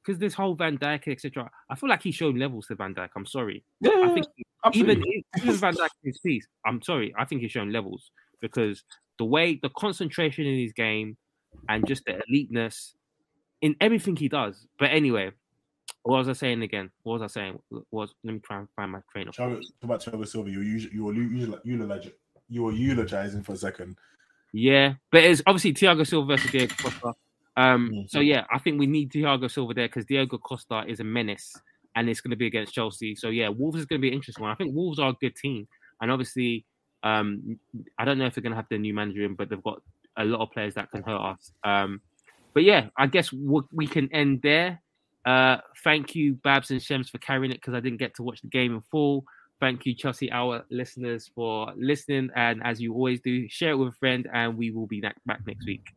because this whole Van Dijk, etc. I feel like he's shown levels to Van Dijk. I'm sorry. Yeah, I think absolutely. even even Van in his piece. I'm sorry. I think he's shown levels because the way the concentration in his game and just the eliteness in everything he does. But anyway, what was I saying again? What was I saying? Was let me try and find my train of thought. talk about Thiago Silva. You were you were eulogizing, you were eulogizing for a second. Yeah, but it's obviously Thiago Silva versus Diego Costa. Um, Mhm. so yeah, I think we need Thiago Silva there because Diego Costa is a menace, and it's going to be against Chelsea. So yeah, Wolves is going to be an interesting one. I think Wolves are a good team, and obviously, um, I don't know if they're going to have their new manager in, but they've got a lot of players that can hurt us. Um, but yeah, I guess we we can end there. Uh, thank you, Babs and Shems, for carrying it because I didn't get to watch the game in full. Thank you, Chelsea Hour listeners, for listening. And as you always do, share it with a friend, and we will be back next week.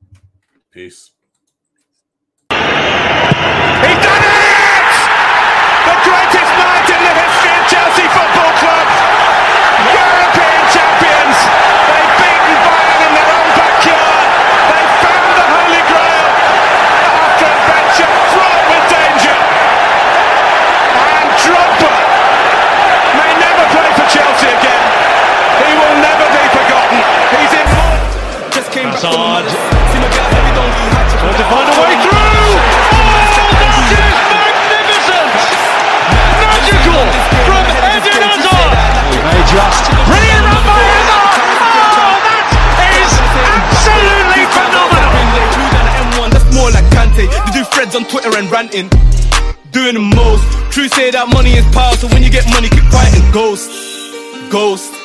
Peace. Hazard. Trying to find a way through! Oh, that is magnificent! Magical from Eden Hazard! Just. Brilliant run by Hazard! Oh, that is absolutely phenomenal! They do threads on Twitter and ranting, doing the most. True say that money is power, so when you get money, keep fighting. Ghost, ghost.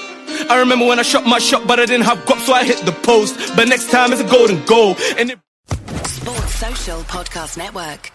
I remember when I shot my shot, but I didn't have guap, so I hit the post. But next time it's a golden goal. And it Sports Social Podcast Network.